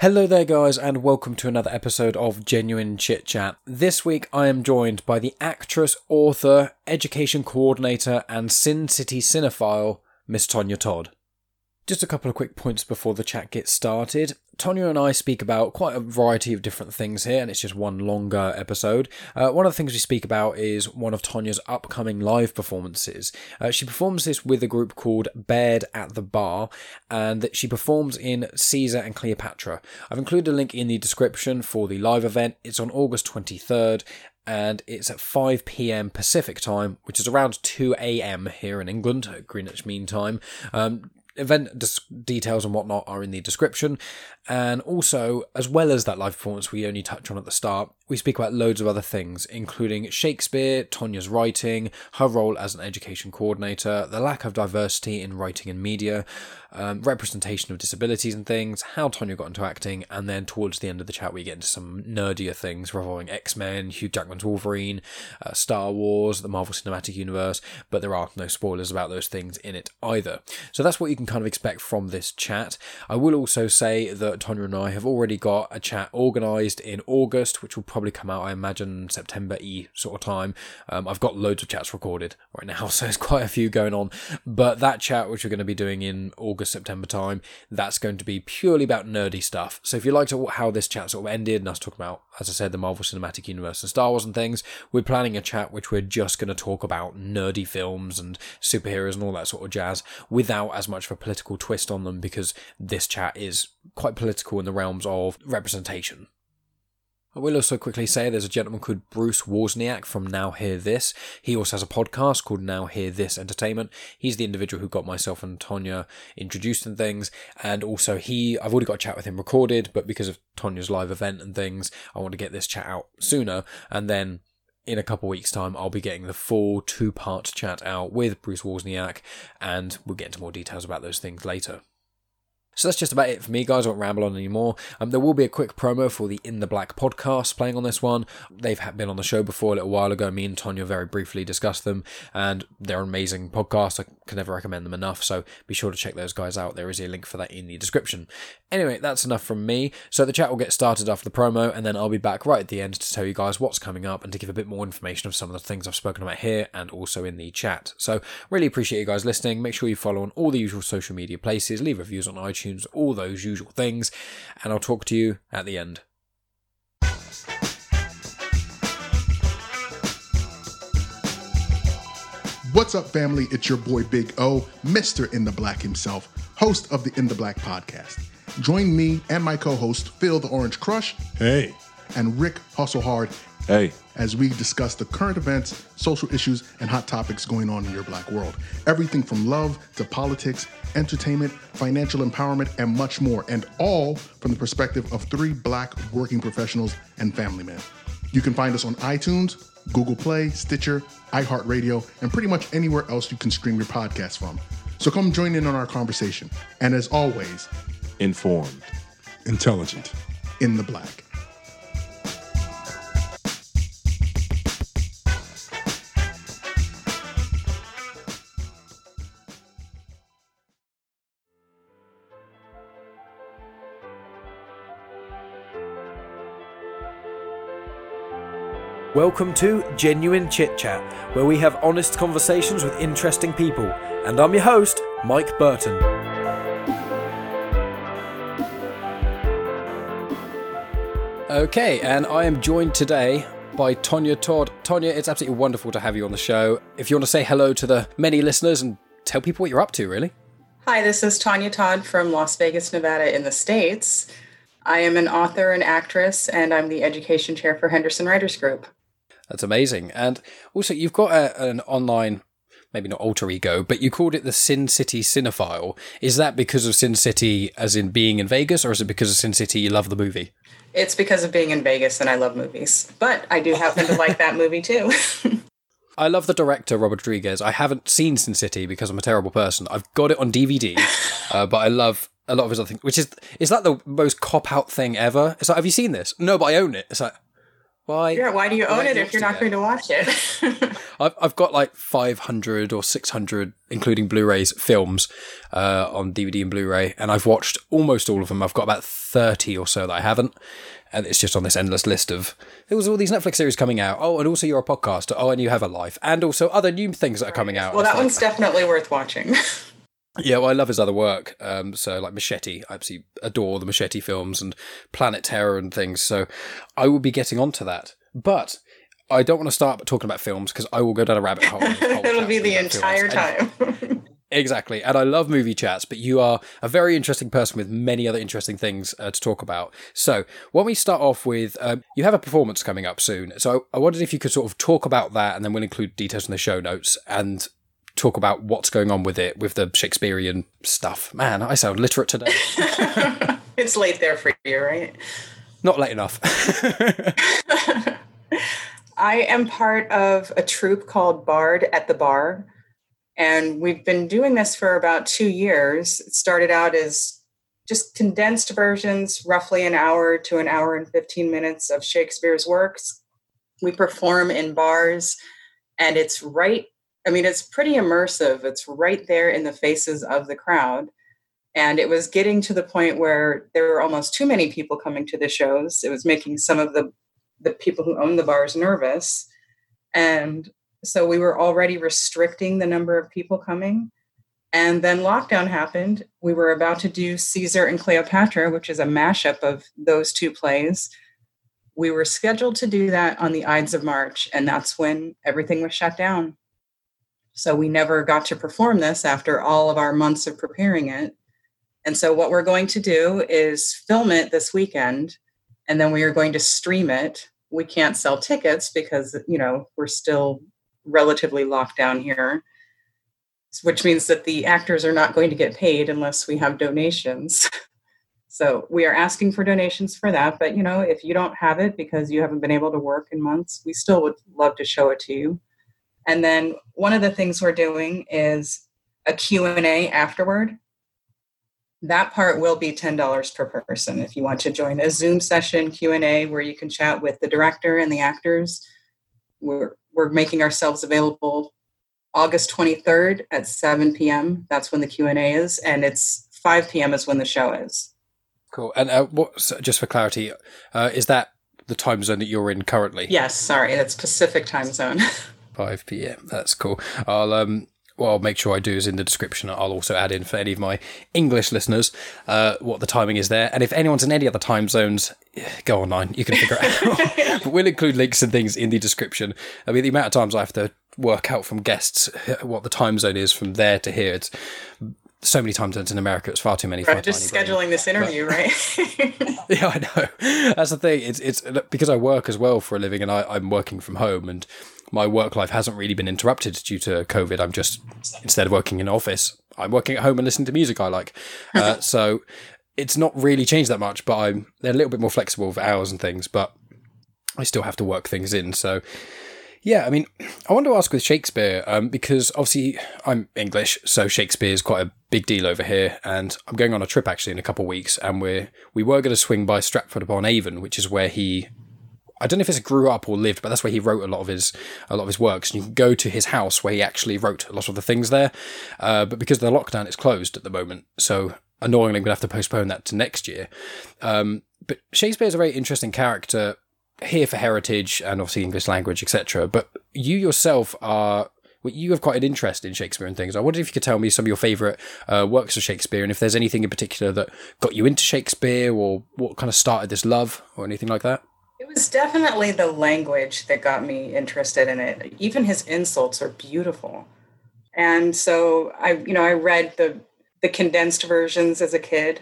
Hello there, guys, and welcome to another episode of Genuine Chit Chat. This week I am joined by the actress, author, education coordinator, and Sin City cinephile, Miss Tonya Todd. Just a couple of quick points before the chat gets started. Tonya and I speak about quite a variety of different things here, and it's just one longer episode. Uh, one of the things we speak about is one of Tonya's upcoming live performances. Uh, she performs this with a group called Baird at the Bar, and she performs in Caesar and Cleopatra. I've included a link in the description for the live event. It's on August 23rd, and it's at 5 pm Pacific time, which is around 2 am here in England, Greenwich Mean Time. Um, event details and whatnot are in the description. And also, as well as that live performance we only touch on at the start, we speak about loads of other things, including Shakespeare, Tonya's writing, her role as an education coordinator, the lack of diversity in writing and media, um, representation of disabilities and things, how Tonya got into acting, and then towards the end of the chat, we get into some nerdier things revolving X Men, Hugh Jackman's Wolverine, uh, Star Wars, the Marvel Cinematic Universe, but there are no spoilers about those things in it either. So that's what you can kind of expect from this chat. I will also say that Tonya and I have already got a chat organised in August, which will probably come out, I imagine, September E sort of time. Um, I've got loads of chats recorded right now, so there's quite a few going on. But that chat, which we're going to be doing in August, September time, that's going to be purely about nerdy stuff. So if you liked how this chat sort of ended and us talking about, as I said, the Marvel Cinematic Universe and Star Wars and things, we're planning a chat which we're just going to talk about nerdy films and superheroes and all that sort of jazz without as much of a political twist on them because this chat is quite political in the realms of representation. I will also quickly say there's a gentleman called Bruce Wozniak from Now Hear This. He also has a podcast called Now Hear This Entertainment. He's the individual who got myself and Tonya introduced in things. And also he, I've already got a chat with him recorded, but because of Tonya's live event and things, I want to get this chat out sooner. And then in a couple weeks' time, I'll be getting the full two part chat out with Bruce Wozniak, and we'll get into more details about those things later. So that's just about it for me, guys. I won't ramble on anymore. Um, there will be a quick promo for the In the Black podcast playing on this one. They've been on the show before a little while ago. Me and Tonya very briefly discussed them, and they're amazing podcast. I can never recommend them enough. So be sure to check those guys out. There is a link for that in the description. Anyway, that's enough from me. So the chat will get started after the promo, and then I'll be back right at the end to tell you guys what's coming up and to give a bit more information of some of the things I've spoken about here and also in the chat. So really appreciate you guys listening. Make sure you follow on all the usual social media places, leave reviews on iTunes iTunes, all those usual things. And I'll talk to you at the end. What's up, family? It's your boy Big O, Mr. In the Black himself, host of the In the Black podcast. Join me and my co host, Phil the Orange Crush. Hey. And Rick Hustle Hard. Hey as we discuss the current events, social issues, and hot topics going on in your black world. Everything from love to politics, entertainment, financial empowerment, and much more, and all from the perspective of three black working professionals and family men. You can find us on iTunes, Google Play, Stitcher, iHeartRadio, and pretty much anywhere else you can stream your podcast from. So come join in on our conversation. And as always, informed, intelligent, in the black. Welcome to Genuine Chit Chat, where we have honest conversations with interesting people. And I'm your host, Mike Burton. Okay, and I am joined today by Tonya Todd. Tonya, it's absolutely wonderful to have you on the show. If you want to say hello to the many listeners and tell people what you're up to, really. Hi, this is Tonya Todd from Las Vegas, Nevada, in the States. I am an author and actress, and I'm the education chair for Henderson Writers Group. That's amazing. And also, you've got a, an online, maybe not alter ego, but you called it the Sin City Cinephile. Is that because of Sin City, as in being in Vegas, or is it because of Sin City you love the movie? It's because of being in Vegas and I love movies. But I do happen to like that movie too. I love the director, Robert Rodriguez. I haven't seen Sin City because I'm a terrible person. I've got it on DVD, uh, but I love a lot of his other things, which is, is that the most cop out thing ever? It's like, have you seen this? No, but I own it. It's like, Why? Yeah, why do you own it if you're not going to watch it? I've I've got like 500 or 600, including Blu-rays, films uh, on DVD and Blu-ray, and I've watched almost all of them. I've got about 30 or so that I haven't, and it's just on this endless list of there was all these Netflix series coming out. Oh, and also you're a podcaster. Oh, and you have a life, and also other new things that are coming out. well, that like- one's definitely worth watching. Yeah, well, I love his other work. Um, so like Machete, I absolutely adore the Machete films and Planet Terror and things. So I will be getting onto that, but. I don't want to start talking about films because I will go down a rabbit hole. It'll be the films. entire time. Exactly. And I love movie chats, but you are a very interesting person with many other interesting things uh, to talk about. So, why don't we start off with um, you have a performance coming up soon. So, I wondered if you could sort of talk about that and then we'll include details in the show notes and talk about what's going on with it, with the Shakespearean stuff. Man, I sound literate today. it's late there for you, right? Not late enough. I am part of a troupe called Bard at the Bar. And we've been doing this for about two years. It started out as just condensed versions, roughly an hour to an hour and 15 minutes of Shakespeare's works. We perform in bars, and it's right, I mean, it's pretty immersive. It's right there in the faces of the crowd. And it was getting to the point where there were almost too many people coming to the shows. It was making some of the the people who own the bars nervous. And so we were already restricting the number of people coming. And then lockdown happened. We were about to do Caesar and Cleopatra, which is a mashup of those two plays. We were scheduled to do that on the Ides of March, and that's when everything was shut down. So we never got to perform this after all of our months of preparing it. And so what we're going to do is film it this weekend and then we are going to stream it. We can't sell tickets because you know we're still relatively locked down here, which means that the actors are not going to get paid unless we have donations. So we are asking for donations for that. But you know, if you don't have it because you haven't been able to work in months, we still would love to show it to you. And then one of the things we're doing is a Q&A afterward. That part will be $10 per person if you want to join. A zoom session q&a where you can chat with the director and the actors. We're, we're making ourselves available august 23rd at 7 p.m that's when the q&a is and it's 5 p.m is when the show is. Cool. And uh, what, so just for clarity, uh, is that the time zone that you're in currently? yes sorry that's pacific time zone 5 p.m. That's cool. I'll um what I'll make sure I do is in the description. I'll also add in for any of my English listeners uh, what the timing is there. And if anyone's in any other time zones, go online. You can figure it out. but we'll include links and things in the description. I mean, the amount of times I have to work out from guests what the time zone is from there to here. It's so many time zones in America. It's far too many. for my just tiny brain. scheduling this interview right Yeah, I know. That's the thing. It's it's because I work as well for a living, and I, I'm working from home, and my work life hasn't really been interrupted due to COVID. I'm just instead of working in office, I'm working at home and listening to music I like. Uh, so it's not really changed that much, but I'm they're a little bit more flexible for hours and things, but I still have to work things in. So yeah, I mean, I want to ask with Shakespeare um, because obviously I'm English, so Shakespeare is quite a big deal over here, and I'm going on a trip actually in a couple of weeks, and we're we were going to swing by Stratford upon Avon, which is where he. I don't know if it's grew up or lived, but that's where he wrote a lot of his a lot of his works. And you can go to his house where he actually wrote a lot of the things there. Uh, but because of the lockdown, it's closed at the moment. So annoyingly, gonna have to postpone that to next year. Um, but Shakespeare's a very interesting character here for heritage and obviously English language, etc. But you yourself are well, you have quite an interest in Shakespeare and things. I wondered if you could tell me some of your favourite uh, works of Shakespeare and if there's anything in particular that got you into Shakespeare or what kind of started this love or anything like that. It was definitely the language that got me interested in it. Even his insults are beautiful. And so I, you know, I read the the condensed versions as a kid.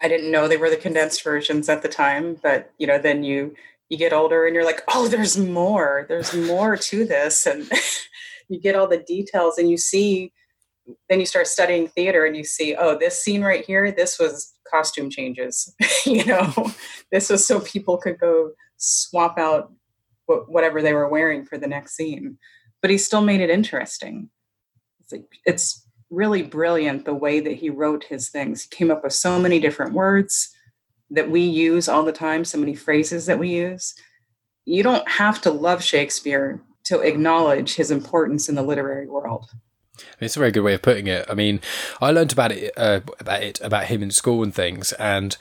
I didn't know they were the condensed versions at the time, but you know, then you you get older and you're like, "Oh, there's more. There's more to this." And you get all the details and you see then you start studying theater and you see, "Oh, this scene right here, this was costume changes." you know, this was so people could go swap out wh- whatever they were wearing for the next scene. But he still made it interesting. It's, like, it's really brilliant the way that he wrote his things. He came up with so many different words that we use all the time, so many phrases that we use. you don't have to love Shakespeare to acknowledge his importance in the literary world. It's a very good way of putting it. I mean, I learned about it uh, about it about him in school and things, and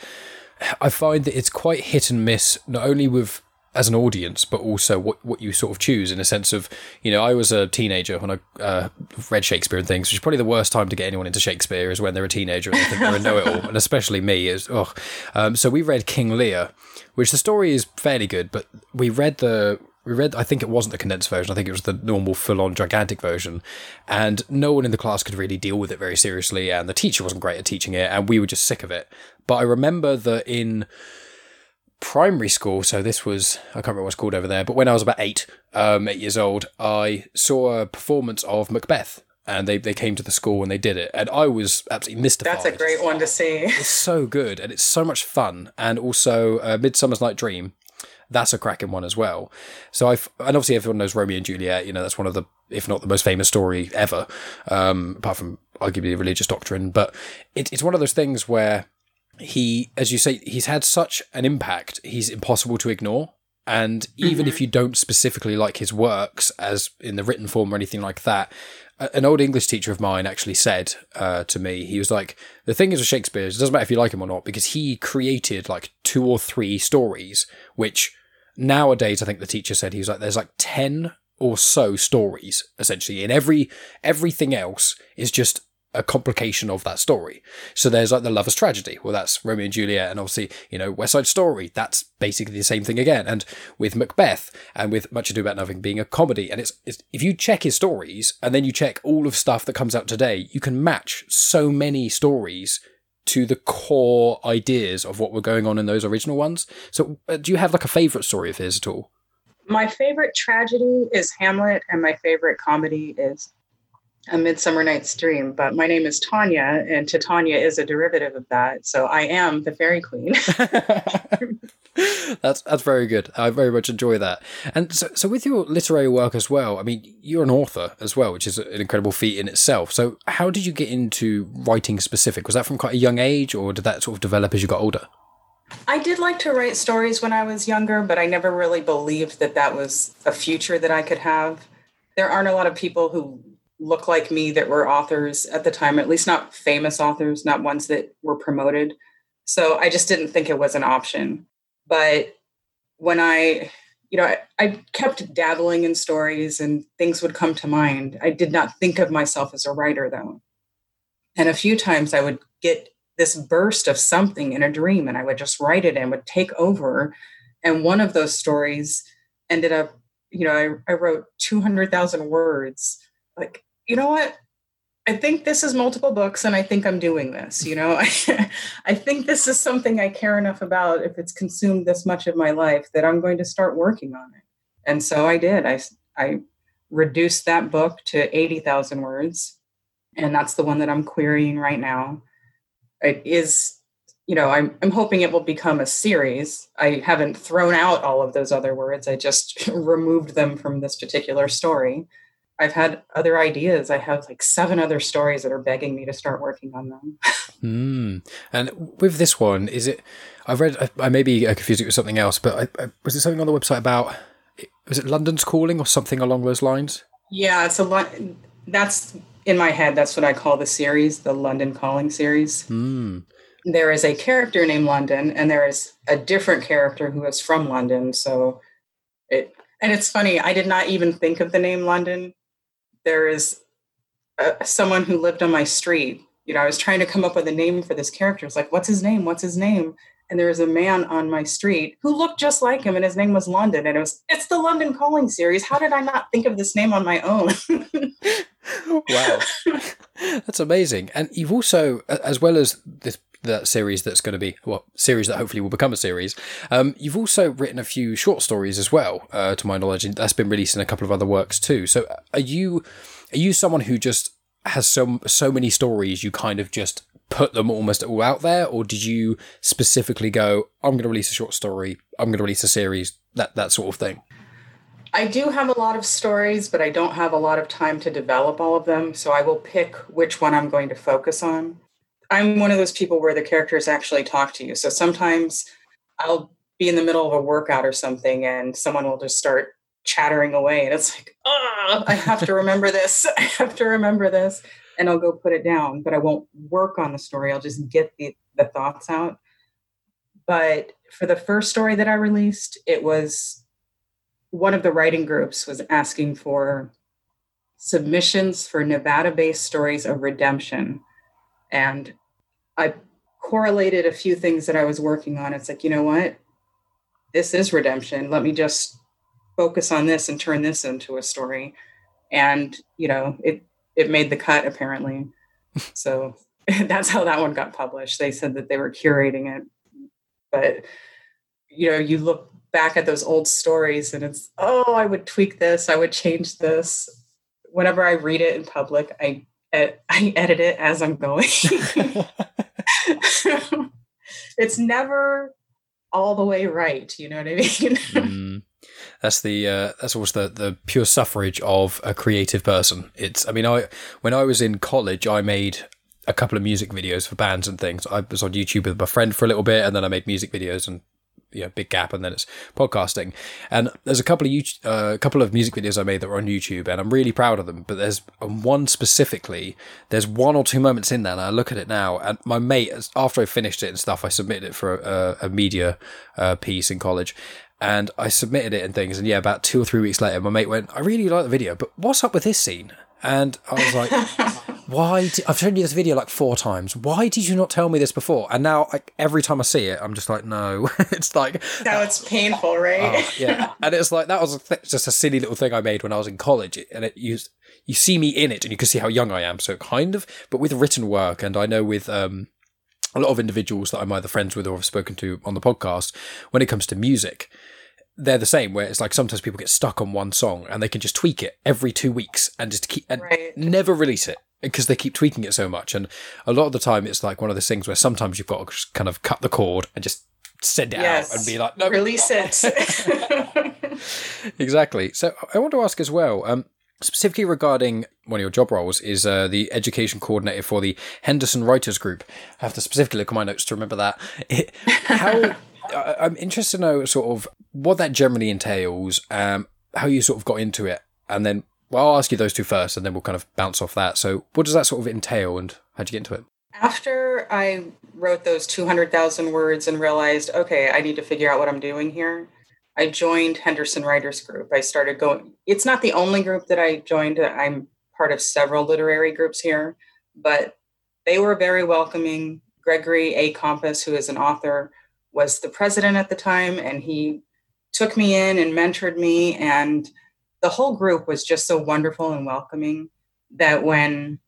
I find that it's quite hit and miss. Not only with as an audience, but also what, what you sort of choose in a sense of, you know, I was a teenager when I uh, read Shakespeare and things, which is probably the worst time to get anyone into Shakespeare is when they're a teenager and they think they're a know-it-all, and especially me is, oh. Um, so we read King Lear, which the story is fairly good, but we read the we read i think it wasn't the condensed version i think it was the normal full-on gigantic version and no one in the class could really deal with it very seriously and the teacher wasn't great at teaching it and we were just sick of it but i remember that in primary school so this was i can't remember what it's called over there but when i was about eight um, eight years old i saw a performance of macbeth and they, they came to the school and they did it and i was absolutely mystified That's a great one to see. it's so good and it's so much fun and also uh, midsummer's night dream that's a cracking one as well. So I've, and obviously everyone knows Romeo and Juliet, you know, that's one of the, if not the most famous story ever, um, apart from arguably religious doctrine, but it, it's one of those things where he, as you say, he's had such an impact, he's impossible to ignore. And even if you don't specifically like his works as in the written form or anything like that, an old English teacher of mine actually said uh, to me, he was like, the thing is with Shakespeare, it doesn't matter if you like him or not, because he created like two or three stories, which nowadays I think the teacher said he was like, there's like 10 or so stories essentially, and every everything else is just a complication of that story. So there's like the lover's tragedy. Well, that's Romeo and Juliet, and obviously, you know, West Side Story. That's basically the same thing again. And with Macbeth, and with Much Ado About Nothing being a comedy, and it's, it's if you check his stories and then you check all of stuff that comes out today, you can match so many stories to the core ideas of what were going on in those original ones. So, uh, do you have like a favorite story of his at all? My favorite tragedy is Hamlet, and my favorite comedy is A Midsummer Night's Dream. But my name is Tonya, and Titania is a derivative of that. So I am the fairy queen. that's that's very good. I very much enjoy that. And so, so with your literary work as well, I mean, you're an author as well, which is an incredible feat in itself. So, how did you get into writing specific? Was that from quite a young age, or did that sort of develop as you got older? I did like to write stories when I was younger, but I never really believed that that was a future that I could have. There aren't a lot of people who look like me that were authors at the time, at least not famous authors, not ones that were promoted. So I just didn't think it was an option. But when I, you know, I, I, kept dabbling in stories and things would come to mind. I did not think of myself as a writer though. And a few times I would get this burst of something in a dream and I would just write it and would take over. And one of those stories ended up, you know, I, I wrote 200,000 words. Like, you know what? I think this is multiple books and I think I'm doing this, you know. I, think this is something I care enough about if it's consumed this much of my life that I'm going to start working on it. And so I did. I I reduced that book to 80,000 words and that's the one that I'm querying right now. It is you know, I'm I'm hoping it will become a series. I haven't thrown out all of those other words. I just removed them from this particular story I've had other ideas. I have like seven other stories that are begging me to start working on them. mm. And with this one, is it? I've read. I, I may be confusing it with something else, but I, I, was it something on the website about? Was it London's Calling or something along those lines? Yeah, it's a lot. That's in my head. That's what I call the series, the London Calling series. Mm. There is a character named London, and there is a different character who is from London. So it and it's funny. I did not even think of the name London there is a, someone who lived on my street. You know, I was trying to come up with a name for this character. It's like, what's his name? What's his name? And there was a man on my street who looked just like him, and his name was London. And it was, it's the London Calling series. How did I not think of this name on my own? wow, that's amazing. And you've also, as well as this that series that's going to be well series that hopefully will become a series. Um, you've also written a few short stories as well, uh, to my knowledge, and that's been released in a couple of other works too. So are you are you someone who just has so so many stories you kind of just put them almost all out there, or did you specifically go, I'm going to release a short story, I'm going to release a series, that that sort of thing? I do have a lot of stories, but I don't have a lot of time to develop all of them. So I will pick which one I'm going to focus on. I'm one of those people where the characters actually talk to you. So sometimes I'll be in the middle of a workout or something and someone will just start chattering away and it's like oh i have to remember this i have to remember this and i'll go put it down but i won't work on the story. I'll just get the, the thoughts out. But for the first story that i released it was one of the writing groups was asking for submissions for nevada based stories of redemption. And i correlated a few things that i was working on it's like you know what this is redemption. Let me just focus on this and turn this into a story. And, you know, it it made the cut apparently. so that's how that one got published. They said that they were curating it. But you know, you look back at those old stories and it's, oh, I would tweak this, I would change this. Whenever I read it in public, I I edit it as I'm going. it's never all the way right. You know what I mean? mm. That's the uh, that's almost the, the pure suffrage of a creative person. It's I mean I when I was in college I made a couple of music videos for bands and things. I was on YouTube with my friend for a little bit, and then I made music videos and you know, big gap, and then it's podcasting. And there's a couple of YouTube, uh, a couple of music videos I made that were on YouTube, and I'm really proud of them. But there's one specifically. There's one or two moments in there, and I look at it now, and my mate, after I finished it and stuff, I submitted it for a, a media uh, piece in college, and I submitted it and things. And yeah, about two or three weeks later, my mate went, "I really like the video, but what's up with this scene?" And I was like, why? Did, I've shown you this video like four times. Why did you not tell me this before? And now, like, every time I see it, I'm just like, no. it's like. Now it's painful, right? Oh, yeah. and it's like, that was a th- just a silly little thing I made when I was in college. And it used, you see me in it and you can see how young I am. So kind of, but with written work. And I know with, um, a lot of individuals that I'm either friends with or have spoken to on the podcast, when it comes to music, they're the same where it's like sometimes people get stuck on one song and they can just tweak it every two weeks and just keep and right. never release it because they keep tweaking it so much and a lot of the time it's like one of those things where sometimes you've got to kind of cut the cord and just send it yes. out and be like no release it. Exactly. So i want to ask as well um, specifically regarding one of your job roles is uh, the education coordinator for the henderson writers group. I have to specifically look at my notes to remember that. How I'm interested to know sort of what that generally entails, um, how you sort of got into it, and then well, I'll ask you those two first, and then we'll kind of bounce off that. So, what does that sort of entail, and how'd you get into it? After I wrote those 200,000 words and realized, okay, I need to figure out what I'm doing here, I joined Henderson Writers Group. I started going, it's not the only group that I joined. I'm part of several literary groups here, but they were very welcoming. Gregory A. Kompes, who is an author, was the president at the time, and he took me in and mentored me. And the whole group was just so wonderful and welcoming that when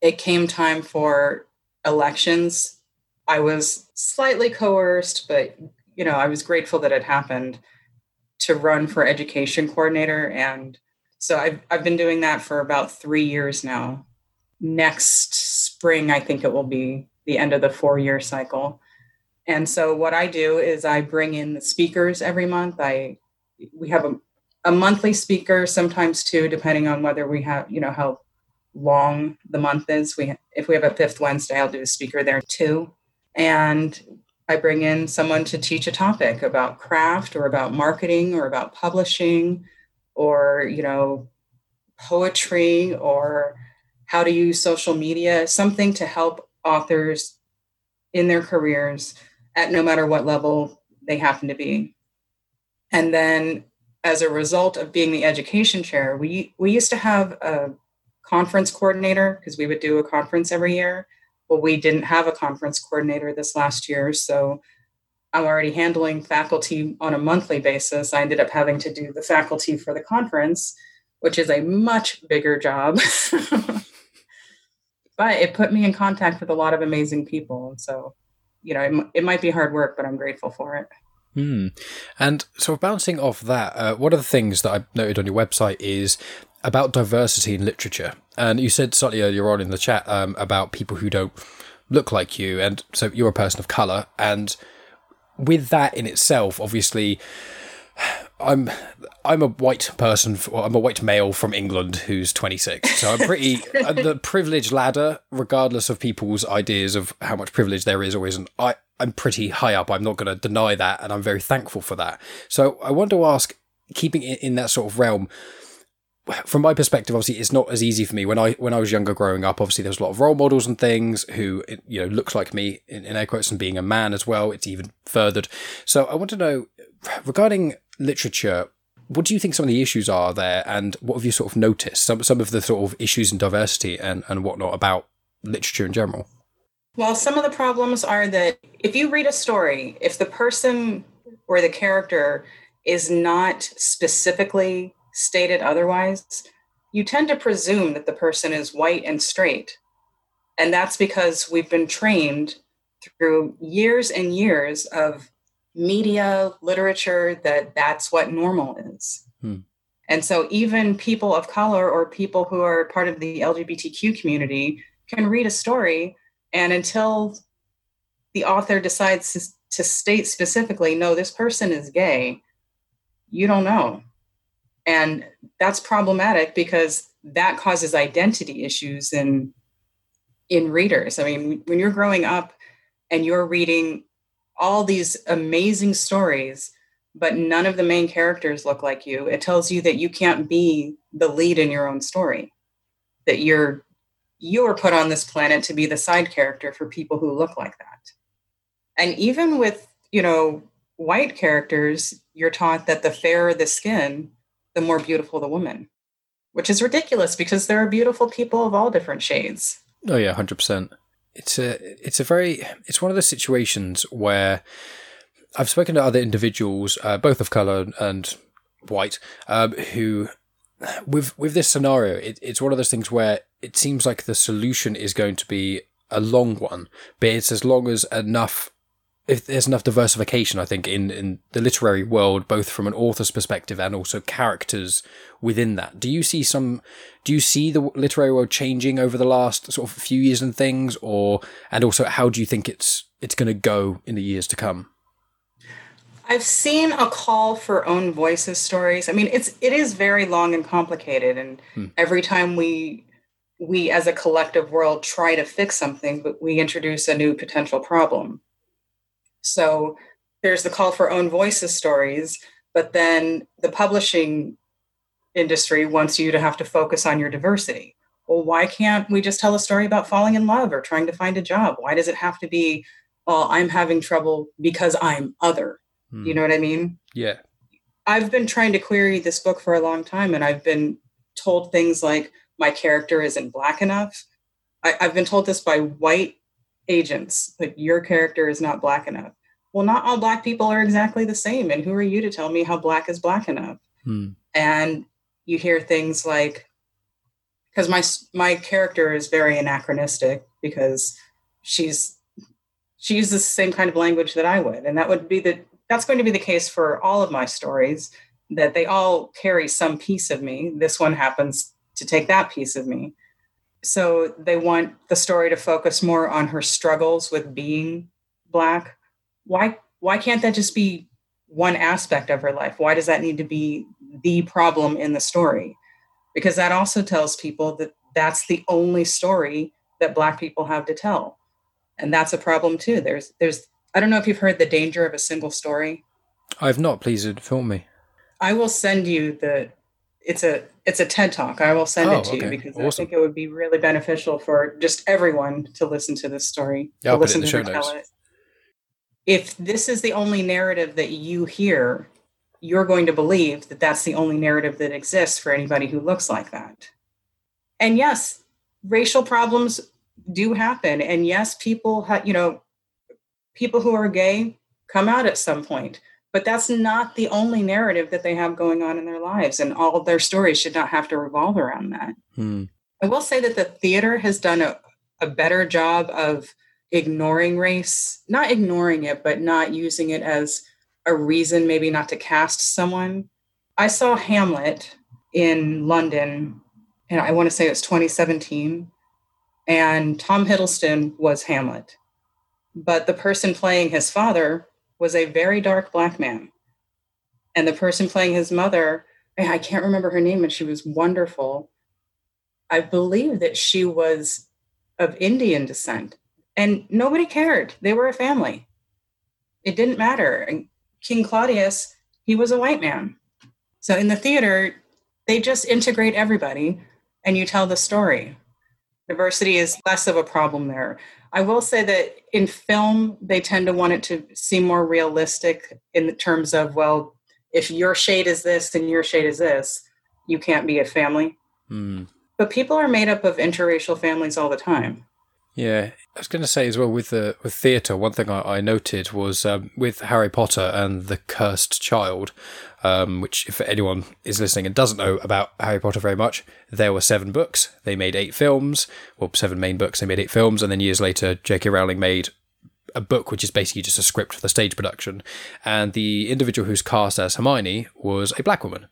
it came time for elections, I was slightly coerced, but you know, I was grateful that it happened to run for education coordinator. And so I've, I've been doing that for about three years now. Next spring, I think it will be the end of the four year cycle. And so what I do is I bring in the speakers every month. I we have a, a monthly speaker, sometimes two, depending on whether we have, you know, how long the month is. We if we have a fifth Wednesday, I'll do a speaker there too. And I bring in someone to teach a topic about craft or about marketing or about publishing or, you know, poetry or how to use social media, something to help authors in their careers at no matter what level they happen to be. And then as a result of being the education chair, we we used to have a conference coordinator because we would do a conference every year. But we didn't have a conference coordinator this last year. So I'm already handling faculty on a monthly basis. I ended up having to do the faculty for the conference, which is a much bigger job. but it put me in contact with a lot of amazing people. And so you know, it, it might be hard work, but I'm grateful for it. Hmm. And so, bouncing off that, uh, one of the things that I noted on your website is about diversity in literature. And you said slightly earlier on in the chat um, about people who don't look like you. And so, you're a person of color. And with that in itself, obviously, I'm I'm a white person. I'm a white male from England who's 26. So I'm pretty uh, the privilege ladder, regardless of people's ideas of how much privilege there is or isn't. I I'm pretty high up. I'm not going to deny that, and I'm very thankful for that. So I want to ask, keeping it in that sort of realm. From my perspective, obviously, it's not as easy for me when I when I was younger, growing up. Obviously, there's a lot of role models and things who you know looks like me in, in air quotes, and being a man as well. It's even furthered. So I want to know regarding literature, what do you think some of the issues are there, and what have you sort of noticed? Some some of the sort of issues in diversity and and whatnot about literature in general. Well, some of the problems are that if you read a story, if the person or the character is not specifically stated otherwise, you tend to presume that the person is white and straight. And that's because we've been trained through years and years of media, literature, that that's what normal is. Hmm. And so even people of color or people who are part of the LGBTQ community can read a story and until the author decides to, to state specifically, no, this person is gay, you don't know. And that's problematic because that causes identity issues in in readers. I mean, when you're growing up and you're reading all these amazing stories, but none of the main characters look like you. It tells you that you can't be the lead in your own story, that you're you're put on this planet to be the side character for people who look like that. And even with, you know, white characters, you're taught that the fairer the skin, the more beautiful the woman, which is ridiculous because there are beautiful people of all different shades. Oh yeah, 100% it's a it's a very it's one of those situations where I've spoken to other individuals, uh, both of color and white, um, who with with this scenario, it, it's one of those things where it seems like the solution is going to be a long one, but it's as long as enough if there's enough diversification, I think, in, in the literary world, both from an author's perspective and also characters within that. Do you see some, do you see the literary world changing over the last sort of few years and things, or, and also how do you think it's, it's going to go in the years to come? I've seen a call for own voices stories. I mean, it's, it is very long and complicated. And hmm. every time we, we as a collective world try to fix something, but we introduce a new potential problem so there's the call for own voices stories, but then the publishing industry wants you to have to focus on your diversity. Well, why can't we just tell a story about falling in love or trying to find a job? Why does it have to be, oh, I'm having trouble because I'm other? Hmm. You know what I mean? Yeah. I've been trying to query this book for a long time and I've been told things like my character isn't black enough. I, have been told this by white agents that your character is not black enough. Well, not all black people are exactly the same. And who are you to tell me how black is black enough? Hmm. And you hear things like, because my my character is very anachronistic because she's she uses the same kind of language that I would, and that would be the that's going to be the case for all of my stories that they all carry some piece of me. This one happens to take that piece of me. So they want the story to focus more on her struggles with being Black. Why, why can't that just be one aspect of her life? Why does that need to be the problem in the story? Because that also tells people that that's the only story that Black people have to tell. And that's a problem too. There's, there's, I don't know if you've heard the danger of a single story. I've not. Please inform me. I will send you the it's a it's a TED talk. I will send oh, it to okay. you because awesome. I think it would be really beneficial for just everyone to listen to this story. Yeah, I'll listen to it in the show notes. It. If this is the only narrative that you hear, you're going to believe that that's the only narrative that exists for anybody who looks like that. And yes, racial problems do happen, and yes, people have you know people who are gay come out at some point but that's not the only narrative that they have going on in their lives and all of their stories should not have to revolve around that. Hmm. i will say that the theater has done a, a better job of ignoring race not ignoring it but not using it as a reason maybe not to cast someone. I saw hamlet in london and i want to say it's 2017 and tom hiddleston was hamlet. But the person playing his father was a very dark black man. And the person playing his mother, I can't remember her name, but she was wonderful. I believe that she was of Indian descent, and nobody cared. They were a family. It didn't matter. And King Claudius, he was a white man. So in the theater, they just integrate everybody and you tell the story. Diversity is less of a problem there. I will say that in film, they tend to want it to seem more realistic in terms of, well, if your shade is this and your shade is this, you can't be a family. Mm. But people are made up of interracial families all the time. Yeah, I was going to say as well with the with theatre. One thing I, I noted was um, with Harry Potter and the Cursed Child, um, which if anyone is listening and doesn't know about Harry Potter very much, there were seven books. They made eight films, well, seven main books. They made eight films, and then years later, J.K. Rowling made a book which is basically just a script for the stage production. And the individual who's cast as Hermione was a black woman,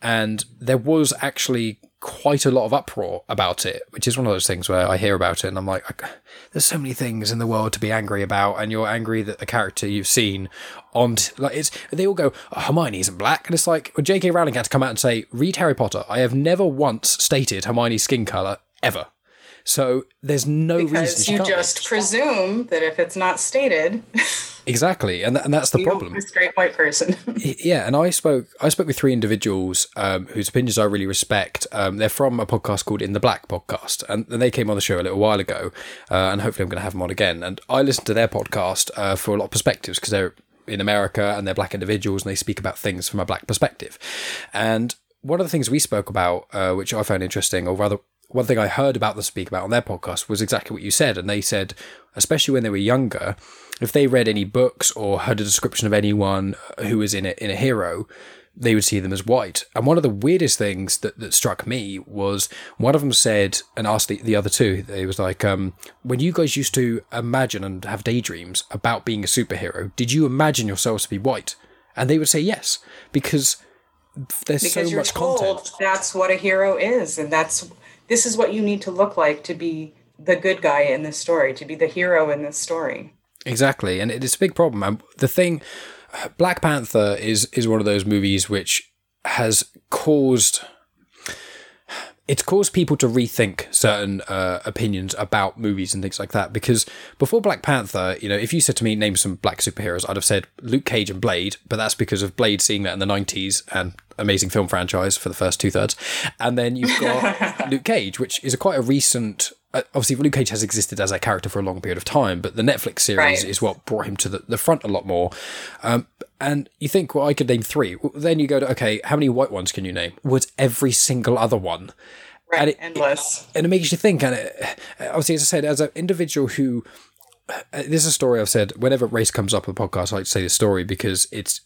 and there was actually quite a lot of uproar about it, which is one of those things where I hear about it and I'm like, there's so many things in the world to be angry about, and you're angry that the character you've seen on like it's they all go oh, Hermione isn't black, and it's like well, J.K. Rowling had to come out and say, read Harry Potter. I have never once stated Hermione's skin color ever. So there's no because reason you just presume that if it's not stated. Exactly, and th- and that's the problem. A straight white person. yeah, and I spoke I spoke with three individuals um, whose opinions I really respect. Um, they're from a podcast called In the Black podcast, and, and they came on the show a little while ago, uh, and hopefully I'm going to have them on again. And I listened to their podcast uh, for a lot of perspectives because they're in America and they're black individuals and they speak about things from a black perspective. And one of the things we spoke about, uh, which I found interesting, or rather one thing I heard about them speak about on their podcast was exactly what you said. And they said, especially when they were younger, if they read any books or heard a description of anyone who was in a, in a hero, they would see them as white. And one of the weirdest things that, that struck me was one of them said and asked the, the other two, it was like, um, when you guys used to imagine and have daydreams about being a superhero, did you imagine yourselves to be white? And they would say yes, because there's because so much told content. That's what a hero is, and that's this is what you need to look like to be the good guy in this story, to be the hero in this story. Exactly, and it's a big problem. And the thing, Black Panther is is one of those movies which has caused it's caused people to rethink certain uh, opinions about movies and things like that. Because before Black Panther, you know, if you said to me, name some black superheroes, I'd have said Luke Cage and Blade, but that's because of Blade seeing that in the 90s and amazing film franchise for the first two thirds. And then you've got Luke Cage, which is a quite a recent. Uh, obviously, Luke Cage has existed as a character for a long period of time, but the Netflix series Right. is what brought him to the, the front a lot more. Um, and you think, well, I could name three. Well, Then you go to, okay, how many white ones can you name? Was every single other one? Right, And it- endless. and it makes you think. And it, obviously, as I said, as an individual who, uh, this is a story I've said whenever race comes up on the podcast, I like to say this story because it's,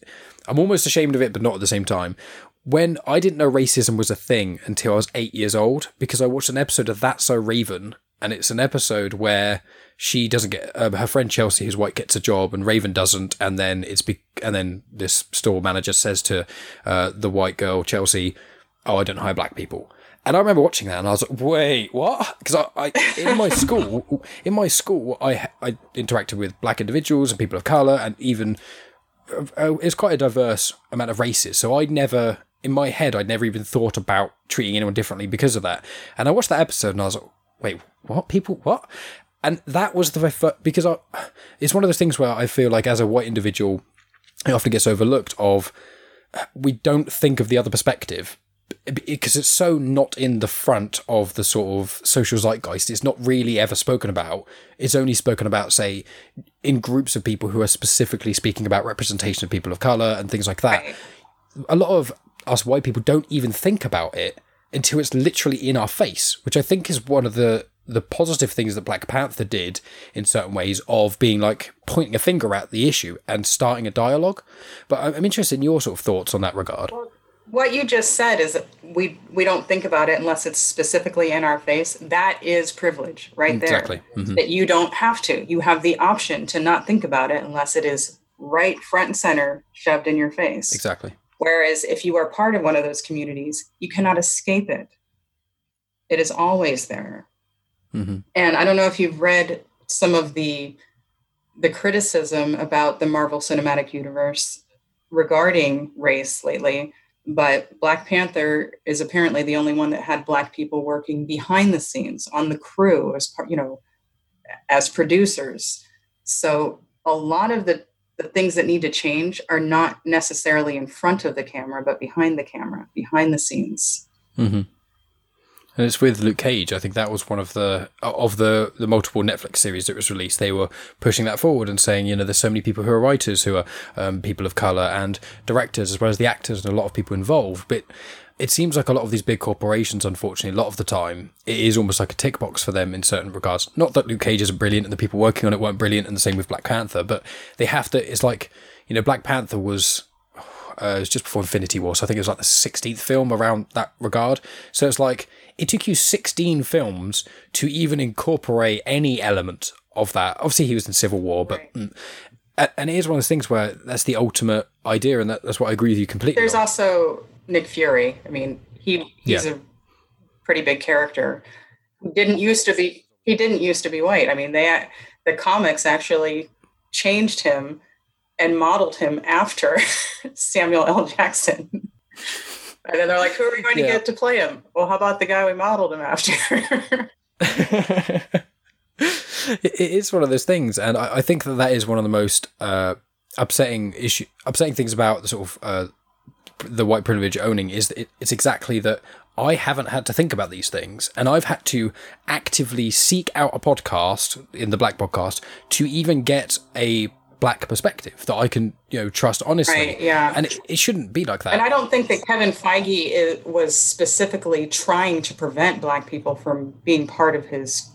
I'm almost ashamed of it, but not at the same time. When I didn't know racism was a thing until I was eight years old, because I watched an episode of That's So Raven, and it's an episode where she doesn't get uh, her friend Chelsea, who's white, gets a job, and Raven doesn't, and then it's be- and then this store manager says to uh, the white girl Chelsea, "Oh, I don't hire black people." And I remember watching that, and I was like, "Wait, what?" Because I, I, in my school, in my school, I I interacted with black individuals and people of color, and even uh, it's quite a diverse amount of races. So I never, in my head, I'd never even thought about treating anyone differently because of that. And I watched that episode, and I was like, "Wait, what? People, what?" And that was the fir- because I, it's one of those things where I feel like as a white individual, it often gets overlooked. Of we don't think of the other perspective because it's so not in the front of the sort of social zeitgeist. It's not really ever spoken about. It's only spoken about, say, in groups of people who are specifically speaking about representation of people of color and things like that. Right. A lot of us white people don't even think about it until it's literally in our face, which I think is one of the the positive things that Black Panther did in certain ways of being like pointing a finger at the issue and starting a dialogue. But I'm I'm interested in your sort of thoughts on that regard. What you just said is that we we don't think about it unless it's specifically in our face. That is privilege right there. Exactly. Mhm. That you don't have to. You have the option to not think about it unless it is right front and center shoved in your face. Exactly. Whereas if you are part of one of those communities, you cannot escape it. It is always there. hmm And I don't know if you've read some of the the criticism about the Marvel Cinematic Universe regarding race lately, but Black Panther is apparently the only one that had black people working behind the scenes on the crew as part, you know, as producers. So a lot of the the things that need to change are not necessarily in front of the camera, but behind the camera, behind the scenes. Mm-hmm. And it's with Luke Cage. I think that was one of the of the the multiple Netflix series that was released. They were pushing that forward and saying, you know, there's so many people who are writers who are um, people of color and directors as well as the actors and a lot of people involved. But it seems like a lot of these big corporations, unfortunately, a lot of the time, it is almost like a tick box for them in certain regards. Not that Luke Cage isn't brilliant and the people working on it weren't brilliant, and the same with Black Panther, but they have to. It's like you know, Black Panther was. Uh, it was just before Infinity War, so I think it was like the 16th film around that regard. So it's like it took you 16 films to even incorporate any element of that. Obviously, he was in Civil War, but. Right. And it is one of those things where that's the ultimate idea, and that, that's what I agree with you completely. There's on. also Nick Fury. I mean, he he's yeah. a pretty big character. He didn't used to be he didn't used to be white. I mean, they the comics actually changed him and modeled him after Samuel L. Jackson. And then they're like, who are we going yeah. to get to play him? Well, how about the guy we modeled him after? it is one of those things, and I, I, think that that is one of the most uh, upsetting issue, upsetting things about the sort of uh, the white privilege owning is that it, it's exactly that I haven't had to think about these things, and I've had to actively seek out a podcast in the Black Podcast to even get a black perspective that I can, you know, trust honestly. Right, yeah. And it, it shouldn't be like that. And I don't think that Kevin Feige is, was specifically trying to prevent black people from being part of his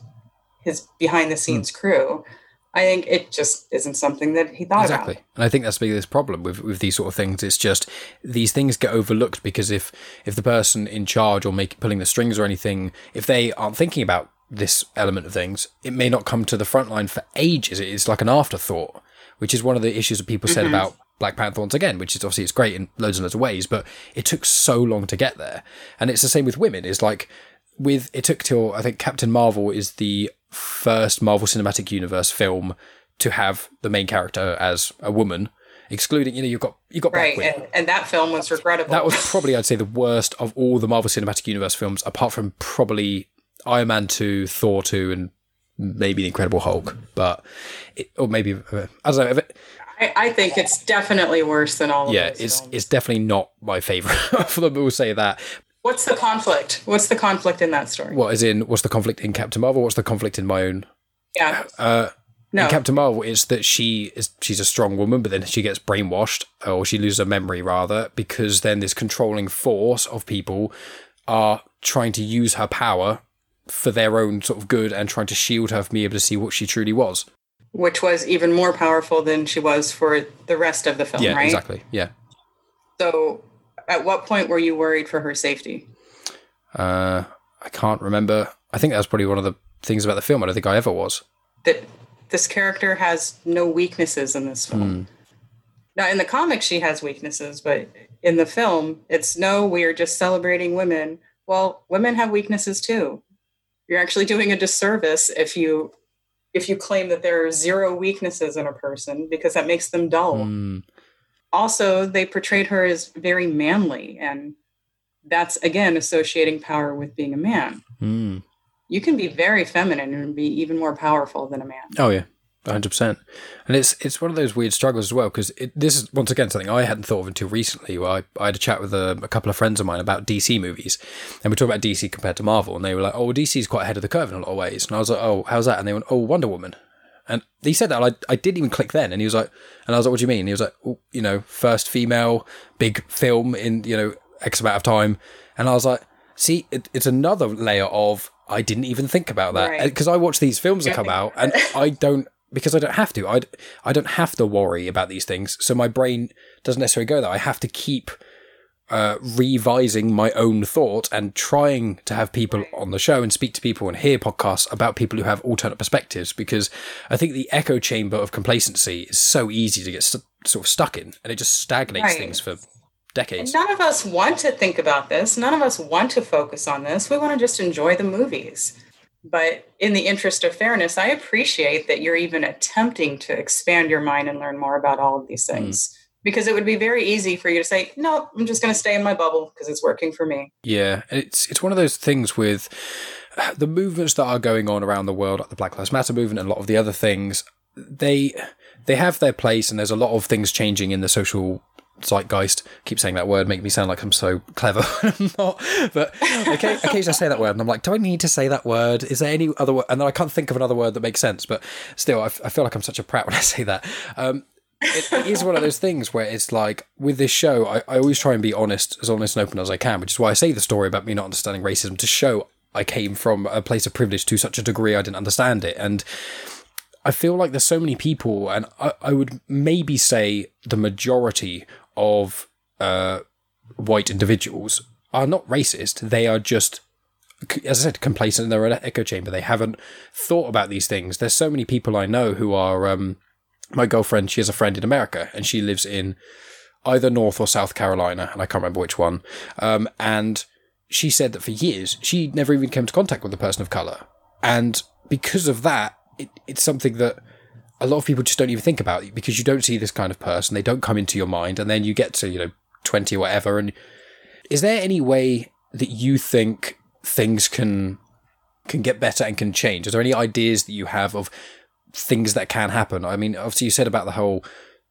his behind the scenes mm. crew. I think it just isn't something that he thought exactly. About. And I think that's the biggest problem with, with these sort of things. It's just these things get overlooked because if if the person in charge or make, pulling the strings or anything, if they aren't thinking about this element of things, it may not come to the front line for ages. It's like an afterthought which is one of the issues that people said mm-hmm. about Black Panther once again, which is obviously it's great in loads and loads of ways, but it took so long to get there. And it's the same with women. It's like with it took till I think Captain Marvel is the first Marvel Cinematic Universe film to have the main character as a woman. Excluding, you know, you've got you got right, and, and that film was regrettable. That was probably, I'd say, the worst of all the Marvel Cinematic Universe films, apart from probably Iron Man two, Thor two, and maybe the Incredible Hulk, but it, or maybe uh, I don't know. It, I, I, think it's definitely worse than all. Yeah, it's films. it's definitely not my favorite. For them, will say that. What's the conflict? What's the conflict in that story? What is in? What's the conflict in Captain Marvel? What's the conflict in my own? Yeah. Uh, no. In Captain Marvel is that she is she's a strong woman, but then she gets brainwashed, or she loses her memory rather, because then this controlling force of people are trying to use her power for their own sort of good and trying to shield her from being able to see what she truly was. Which was even more powerful than she was for the rest of the film, yeah, right? Exactly. Yeah. So at what point were you worried for her safety? Uh, I can't remember. I think that's probably one of the things about the film. I don't think I ever was. That this character has no weaknesses in this film. Mm. Now, in the comics, she has weaknesses, but in the film, it's no, we are just celebrating women. Well, women have weaknesses too you're actually doing a disservice if you if you claim that there are zero weaknesses in a person because that makes them dull. Mm. Also, they portrayed her as very manly, and that's again associating power with being a man. Mm. You can be very feminine and be even more powerful than a man. Oh yeah, hundred percent. And it's it's one of those weird struggles as well because this is once again something I hadn't thought of until recently. Where I, I had a chat with a, a, couple of friends of mine about DC movies, and we talked about DC compared to Marvel, and they were like, "Oh, well, DC is quite ahead of the curve in a lot of ways." And I was like, "Oh, how's that?" And they went, "Oh, Wonder Woman." And he said that, I, I didn't even click then. And he was like, and I was like, what do you mean? And he was like, oh, you know, first female big film in, you know, X amount of time. And I was like, see, it, it's another layer of, I didn't even think about that. Because right. I watch these films that come out and I don't, because I don't have to. I I don't have to worry about these things, so my brain doesn't necessarily go there. I have to keep uh, revising my own thought and trying to have people on the show and speak to people and hear podcasts about people who have alternate perspectives because I think the echo chamber of complacency is so easy to get st- sort of stuck in and it just stagnates right. things for decades. And none of us want to think about this. None of us want to focus on this. We want to just enjoy the movies. But in the interest of fairness, I appreciate that you're even attempting to expand your mind and learn more about all of these things. Mm. Because it would be very easy for you to say, "No, I'm just going to stay in my bubble because it's working for me." Yeah, it's it's one of those things with the movements that are going on around the world, like the Black Lives Matter movement and a lot of the other things. They they have their place, and there's a lot of things changing in the social zeitgeist. keep saying that word, make me sound like I'm so clever. I'm not. But okay, occasionally I say that word, and I'm like, do I need to say that word? Is there any other word? And then I can't think of another word that makes sense. But still, I, f- I feel like I'm such a prat when I say that. Um, it, it is one of those things where it's like with this show, I, I always try and be honest, as honest and open as I can, which is why I say the story about me not understanding racism to show I came from a place of privilege to such a degree I didn't understand it. And I feel like there's so many people, and I, I would maybe say the majority of uh, white individuals are not racist. They are just, as I said, complacent in their echo chamber. They haven't thought about these things. There's so many people I know who are. Um, my girlfriend, she has a friend in America, and she lives in either North or South Carolina, and I can't remember which one. Um, and she said that for years she never even came into contact with a person of color, and because of that, it, it's something that a lot of people just don't even think about because you don't see this kind of person. They don't come into your mind, and then you get to you know twenty or whatever. And is there any way that you think things can can get better and can change? Is there any ideas that you have of things that can happen. I mean, obviously, you said about the whole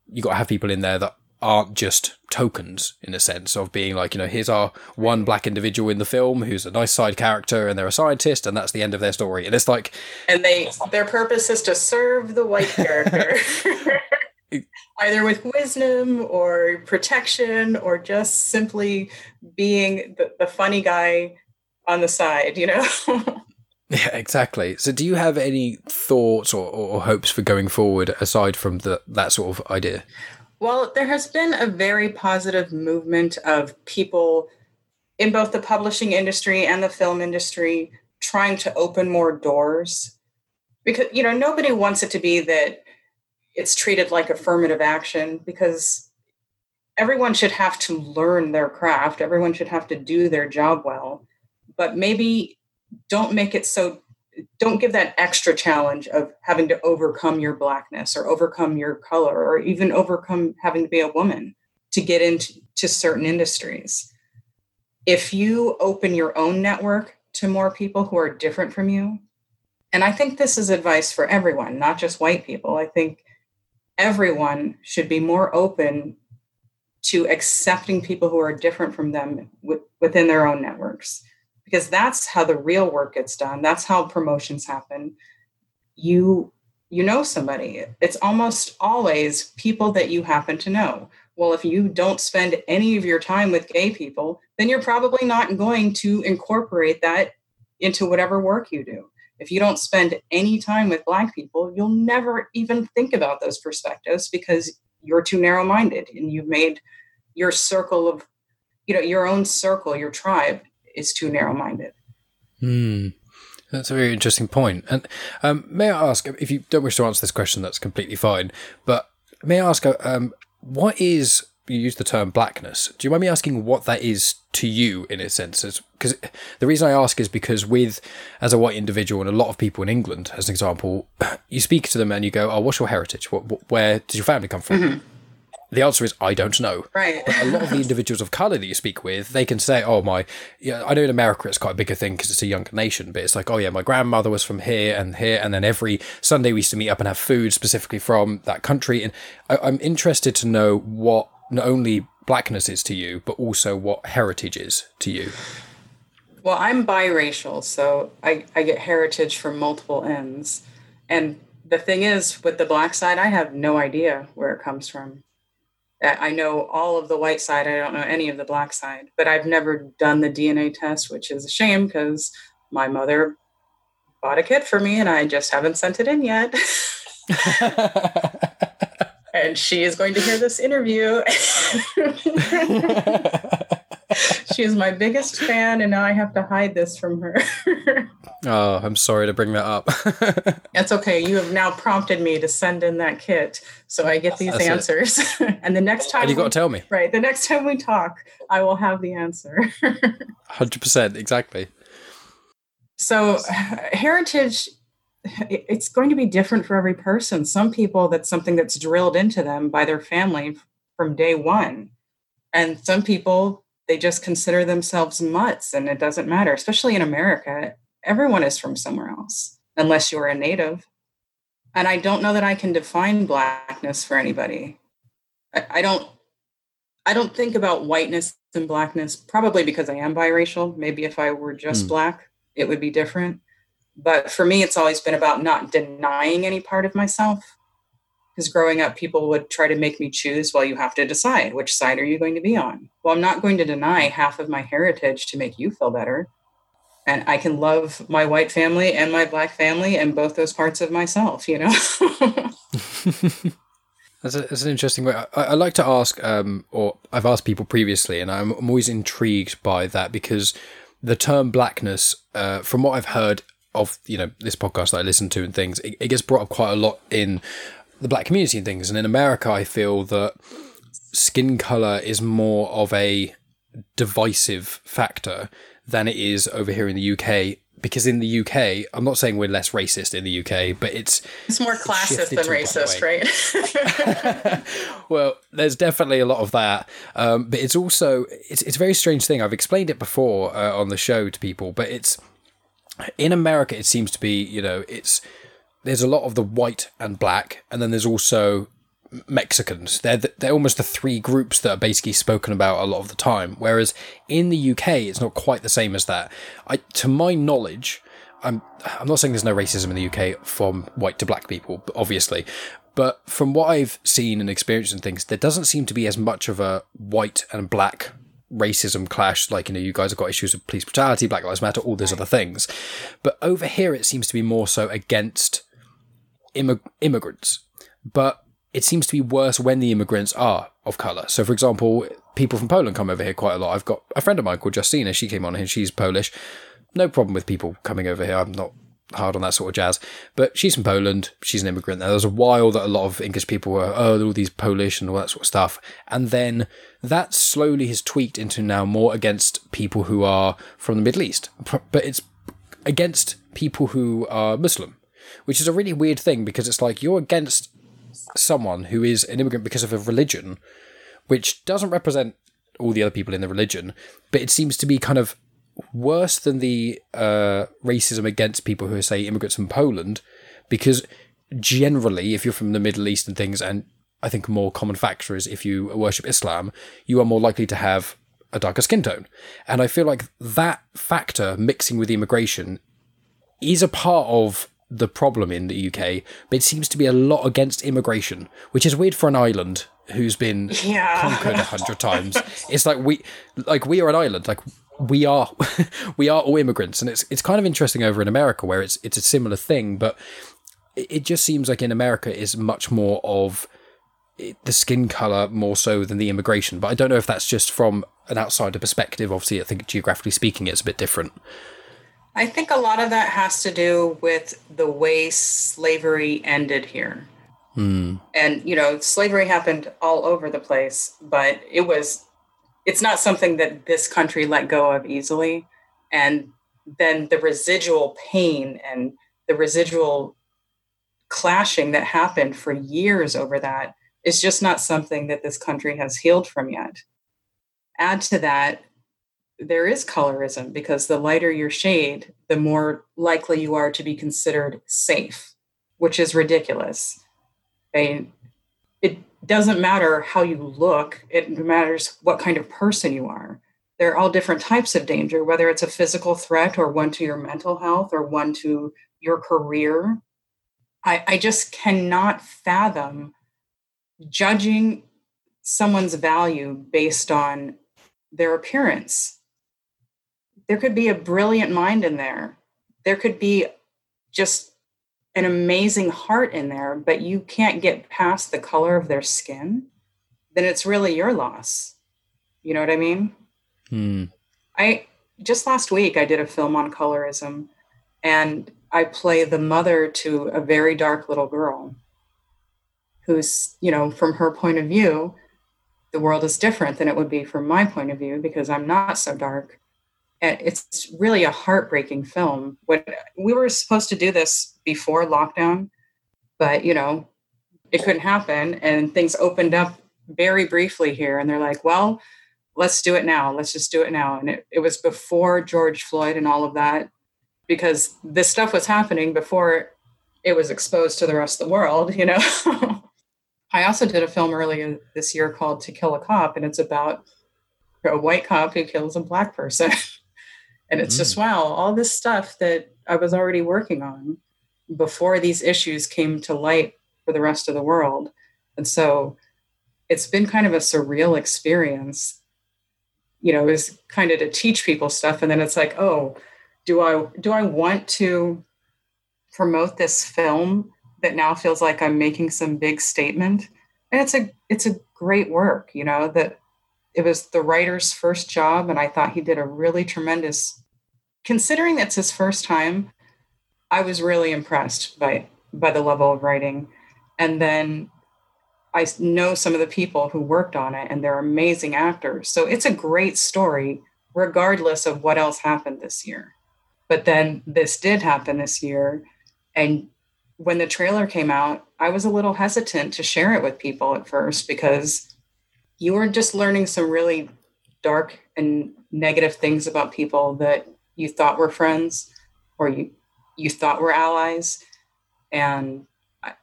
you got to have people in there that aren't just tokens in a sense of being like, you know, here's our one black individual in the film who's a nice side character and they're a scientist and that's the end of their story. And it's like And they their purpose is to serve the white character. Either with wisdom or protection or just simply being the, the funny guy on the side, you know? Yeah, exactly. So, do you have any thoughts or, or hopes for going forward aside from the, that sort of idea? Well, there has been a very positive movement of people in both the publishing industry and the film industry trying to open more doors because you know nobody wants it to be that it's treated like affirmative action because everyone should have to learn their craft everyone should have to do their job well but maybe don't make it so don't give that extra challenge of having to overcome your blackness or overcome your color or even overcome having to be a woman to get into to certain industries. If you open your own network to more people who are different from you and i think this is advice for everyone not just white people i think everyone should be more open to accepting people who are different from them within their own networks because that's how the real work gets done. That's how promotions happen. You you know somebody. It's almost always people that you happen to know. Well if you don't spend any of your time with gay people then you're probably not going to incorporate that into whatever work you do. If you don't spend any time with black people you'll never even think about those perspectives because you're too narrow minded and you've made your circle of you know your own circle your tribe is too narrow minded. Hmm. That's a very interesting point. And um, may I ask, if you don't wish to answer this question, that's completely fine. But may I ask, uh, um, what is, you use the term blackness. Do you mind me asking what that is to you in a sense? Because the reason I ask is because, with, as a white individual, and a lot of people in England, as an example, you speak to them and you go, Oh, what's your heritage? What, what, where does your family come from? Mm-hmm. The answer is I don't know. Right. But a lot of the individuals of color that you speak with, they can say, "Oh my, yeah." I know in America it's quite a bigger thing because it's a younger nation, but it's like, "Oh yeah, my grandmother was from here and here," and then every Sunday we used to meet up and have food specifically from that country. And I, I'm interested to know what not only blackness is to you, but also what heritage is to you. Well, I'm biracial, so I, I get heritage from multiple ends. And the thing is, with the black side, I have no idea where it comes from. I know all of the white side. I don't know any of the black side, but I've never done the DNA test, which is a shame because my mother bought a kit for me and I just haven't sent it in yet. and she is going to hear this interview. she is my biggest fan, and now I have to hide this from her. oh, I'm sorry to bring that up. That's okay. You have now prompted me to send in that kit, so I get these That's answers. and the next time, and you got to tell me. Right, the next time we talk, I will have the answer. Hundred percent, exactly. So, heritage it's going to be different for every person. Some people, that's something that's drilled into them by their family from day one. And some people, they just consider themselves mutts and it doesn't matter, especially in America. Everyone is from somewhere else, unless you're a native. And I don't know that I can define blackness for anybody. I, I don't I don't think about whiteness and blackness, probably because I am biracial. Maybe if I were just mm. black, it would be different. But for me, it's always been about not denying any part of myself because growing up people would try to make me choose well you have to decide which side are you going to be on? Well i'm not going to deny half of my heritage to make you feel better. And i can love my white family and my black family and both those parts of myself you know? That's, a, that's, an interesting way. I, I like to ask um, or i've asked people previously and I'm, I'm, always intrigued by that because the term blackness uh, from what i've heard of you know this podcast that I listen to and things, it, it, gets brought up quite a lot in the black community and things. And in America, I feel that skin color is more of a divisive factor than it is over here in the UK. Because in the UK, I'm not saying we're less racist in the UK, but it's it's more classist than racist, right? well, there's definitely a lot of that, um, but it's also it's it's a very strange thing. I've explained it before uh, on the show to people, but it's in America. It seems to be you know it's there's a lot of the white and black, and then there's also Mexicans. They're the, they're almost the three groups that are basically spoken about a lot of the time. Whereas in the UK, it's not quite the same as that. I, to my knowledge, I'm I'm not saying there's no racism in the UK from white to black people, obviously, but from what I've seen and experienced and things, there doesn't seem to be as much of a white and black racism clash. Like you know, you guys have got issues of police brutality, Black Lives Matter, all those other things, but over here it seems to be more so against immig- immigrants, but it seems to be worse when the immigrants are of color. So, for example, people from Poland come over here quite a lot. I've got a friend of mine called Justina. She came on here. She's Polish. No problem with people coming over here. I'm not hard on that sort of jazz. But she's from Poland. She's an immigrant. There was a while that a lot of English people were, oh, all these Polish and all that sort of stuff. And then that slowly has tweaked into now more against people who are from the Middle East. But it's against people who are Muslim which is a really weird thing because it's like you're against someone who is an immigrant because of a religion, which doesn't represent all the other people in the religion, but it seems to be kind of worse than the uh, racism against people who are, say, immigrants from Poland, because generally, if you're from the Middle East and things, and I think a more common factor is if you worship Islam, you are more likely to have a darker skin tone. And I feel like that factor mixing with immigration is a part of the problem in the UK, but it seems to be a lot against immigration, which is weird for an island who's been yeah. conquered a hundred times. It's like we, like we are an island, like we are, we are all immigrants, and it's it's kind of interesting over in America where it's it's a similar thing, but it, it just seems like in America is much more of the skin color more so than the immigration. But I don't know if that's just from an outsider perspective. Obviously, I think geographically speaking, it's a bit different. I think a lot of that has to do with the way slavery ended here. Mm. And, you know, slavery happened all over the place, but it was, it's not something that this country let go of easily. And then the residual pain and the residual clashing that happened for years over that is just not something that this country has healed from yet. Add to that there is colorism because the lighter your shade, the more likely you are to be considered safe, which is ridiculous. And it doesn't matter how you look, it matters what kind of person you are. There are all different types of danger, whether it's a physical threat or one to your mental health or one to your career. I, I just cannot fathom judging someone's value based on their appearance there could be a brilliant mind in there. There could be just an amazing heart in there, but you can't get past the color of their skin, then it's really your loss. You know what I mean? Hmm. I just last week I did a film on colorism and I play the mother to a very dark little girl who's, you know, from her point of view, the world is different than it would be from my point of view because I'm not so dark it's really a heartbreaking film. When we were supposed to do this before lockdown, but you know, it couldn't happen, and things opened up very briefly here. And they're like, well, let's do it now. Let's just do it now. And it, it was before George Floyd and all of that, because this stuff was happening before it was exposed to the rest of the world, you know. I also did a film earlier this year called To Kill a Cop, and it's about a white cop who kills a black person. and it's mm. just, wow, all this stuff that I was already working on before these issues came to light for the rest of the world. And so it's been kind of a surreal experience. You know, is kind of to teach people stuff. And then it's like, oh, do I do I want to promote this film that now feels like I'm making some big statement? And it's a it's a great work, you know, that it was the writer's first job, and I thought he did a really tremendous considering it's his first time, I was really impressed by by the level of writing. And then I know some of the people who worked on it and they're amazing actors. So it's a great story regardless of what else happened this year. But then this did happen this year and when the trailer came out, I was a little hesitant to share it with people at first because you were just learning some really dark and negative things about people that you thought we were friends or you you thought were allies. And I,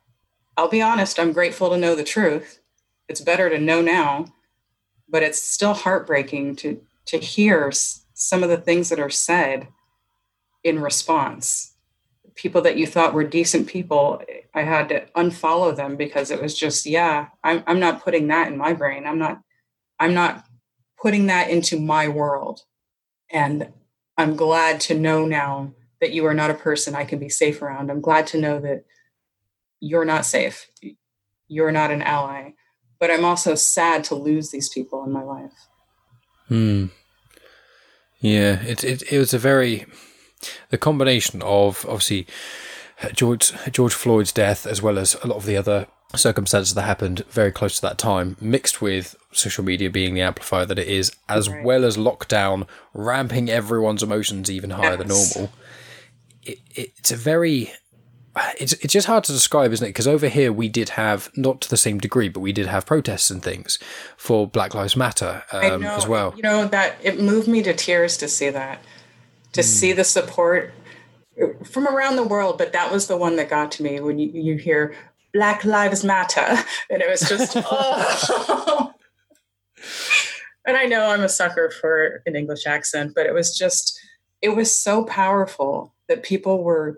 i'll be honest i'm grateful to know the truth. It's better to know now but it's still heartbreaking to to hear some of the things that are said in response. People that you thought were decent people i had to unfollow them because it was just yeah i'm, I'm not putting that in my brain. I'm not i'm not putting that into my world. And I'm glad to know now that you are not a person I can be safe around. I'm glad to know that you're not safe. You're not an ally. But I'm also sad to lose these people in my life. Hmm. Yeah, it, it, it was a very, the combination of obviously George, George Floyd's death, as well as a lot of the other circumstances that happened very close to that time, mixed with social media being the amplifier that it is, as right. well as lockdown ramping everyone's emotions even higher yes. than normal. It, it's a very it's it's just hard to describe, isn't it? Because over here we did have not to the same degree, but we did have protests and things for Black Lives Matter um, as well. You know that it moved me to tears to see that, to mm. see the support from around the world. But that was the one that got to me when you, you hear Black Lives Matter. And it was just, oh. and I know I'm a sucker for an English accent, but it was just, it was so powerful that people were,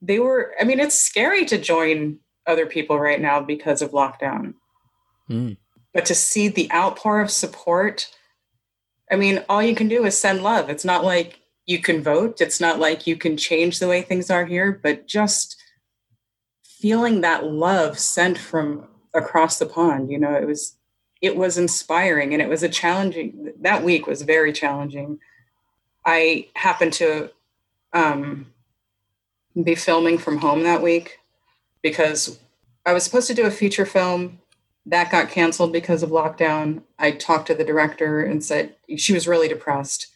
they were, I mean, it's scary to join other people right now because of lockdown. Mm. But to see the outpour of support, I mean, all you can do is send love. It's not like you can vote, it's not like you can change the way things are here, but just feeling that love sent from across the pond you know it was it was inspiring and it was a challenging that week was very challenging. I happened to um, be filming from home that week because i was supposed to do a feature film that got canceled because of lockdown. I talked to the director and said she was really depressed.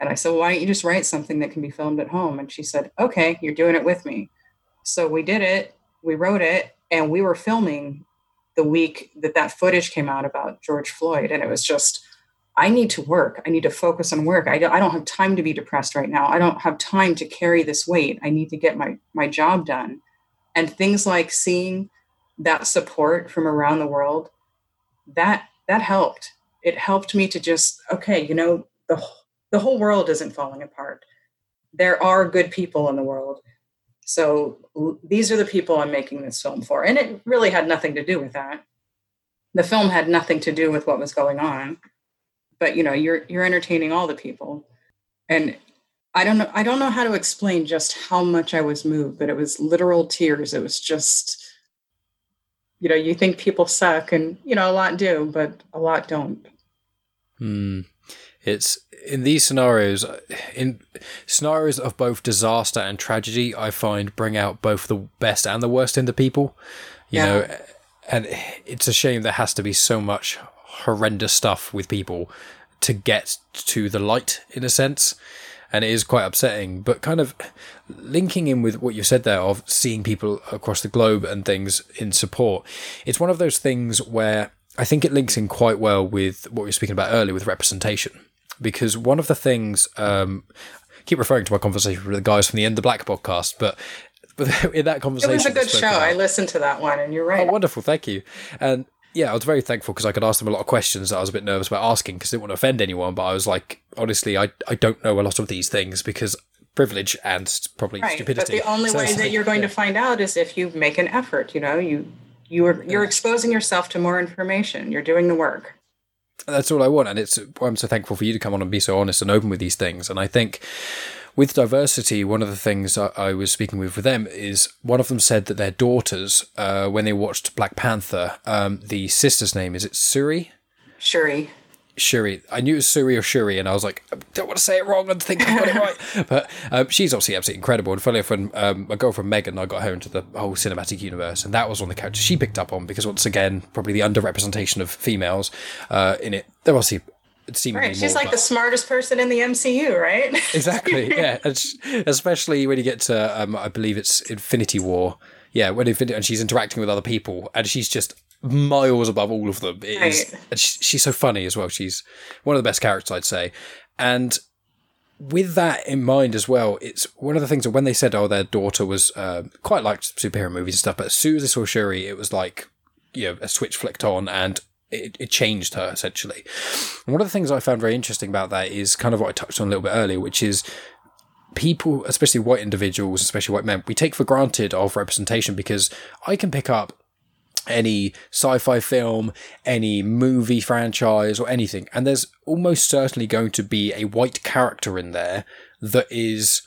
And i said well, why don't you just write something that can be filmed at home? And she said okay you're doing it with me. So we did it we wrote it and we were filming the week that that footage came out about George Floyd. And it was just, I need to work. I need to focus on work. I don't, I don't have time to be depressed right now. I don't have time to carry this weight. I need to get my, my job done. And things like seeing that support from around the world, that, that helped. It helped me to just, okay, you know, the, the whole world isn't falling apart. There are good people in the world so these are the people I'm making this film for. And it really had nothing to do with that. The film had nothing to do with what was going on. But you know, you're you're entertaining all the people. And I don't know I don't know how to explain just how much I was moved, but it was literal tears. It was just you know, you think people suck and you know, a lot do, but a lot don't. Hmm. It's in these scenarios, in scenarios of both disaster and tragedy, I find bring out both the best and the worst in the people. You yeah. know, and it's a shame there has to be so much horrendous stuff with people to get to the light in a sense and it is quite upsetting. But kind of linking in with what you said there of seeing people across the globe and things in support, it's one of those things where I think it links in quite well with what we were speaking about earlier with representation. Because one of the things, um, I keep referring to my conversation with the guys from the End the Black podcast, but in that conversation, it was a good show. About, I listened to that one, and you're right. Oh, wonderful! Thank you. And yeah, I was very thankful because I could ask them a lot of questions that I was a bit nervous about asking because I didn't want to offend anyone. But I was like, honestly, I I don't know a lot of these things because privilege and probably right. stupidity. But the only so way that you're going yeah. to find out is if you make an effort. You know, you you are you're exposing yourself to more information. You're doing the work. That's all I want, and it's I'm so thankful for you to come on and be so honest and open with these things. And I think with diversity, one of the things I, I, was speaking with with them is one of them said that their daughters, uh, when they watched Black Panther, um, the sister's name is it Suri? Shuri. Shuri. I knew it was Suri or Shuri, and I was like, I don't want to say it wrong and think I've got it right. But um, she's obviously absolutely incredible. And funny enough, when um, my girlfriend Megan, and I got her into the whole cinematic universe, and that was one of the characters she picked up on because, once again, probably the underrepresentation of females uh, in it. They're obviously seemingly right. She's more, like the smartest person in the MCU, right? exactly. Yeah, especially when you get to, um, I believe it's Infinity War. Yeah, when Infinity, and she's interacting with other people, and she's just miles above all of them. It is, right. she's so funny as well. She's one of the best characters, I'd say. And with that in mind as well, it's one of the things that when they said, oh, their daughter was uh, quite liked superhero movies and stuff, but as soon as they saw Shuri, it was like, you know, a switch flicked on and it, it changed her essentially. And one of the things I found very interesting about that is kind of what I touched on a little bit earlier, which is people, especially white individuals, especially white men, we take for granted of representation because I can pick up any sci-fi film, any movie franchise or anything. And there's almost certainly going to be a white character in there that is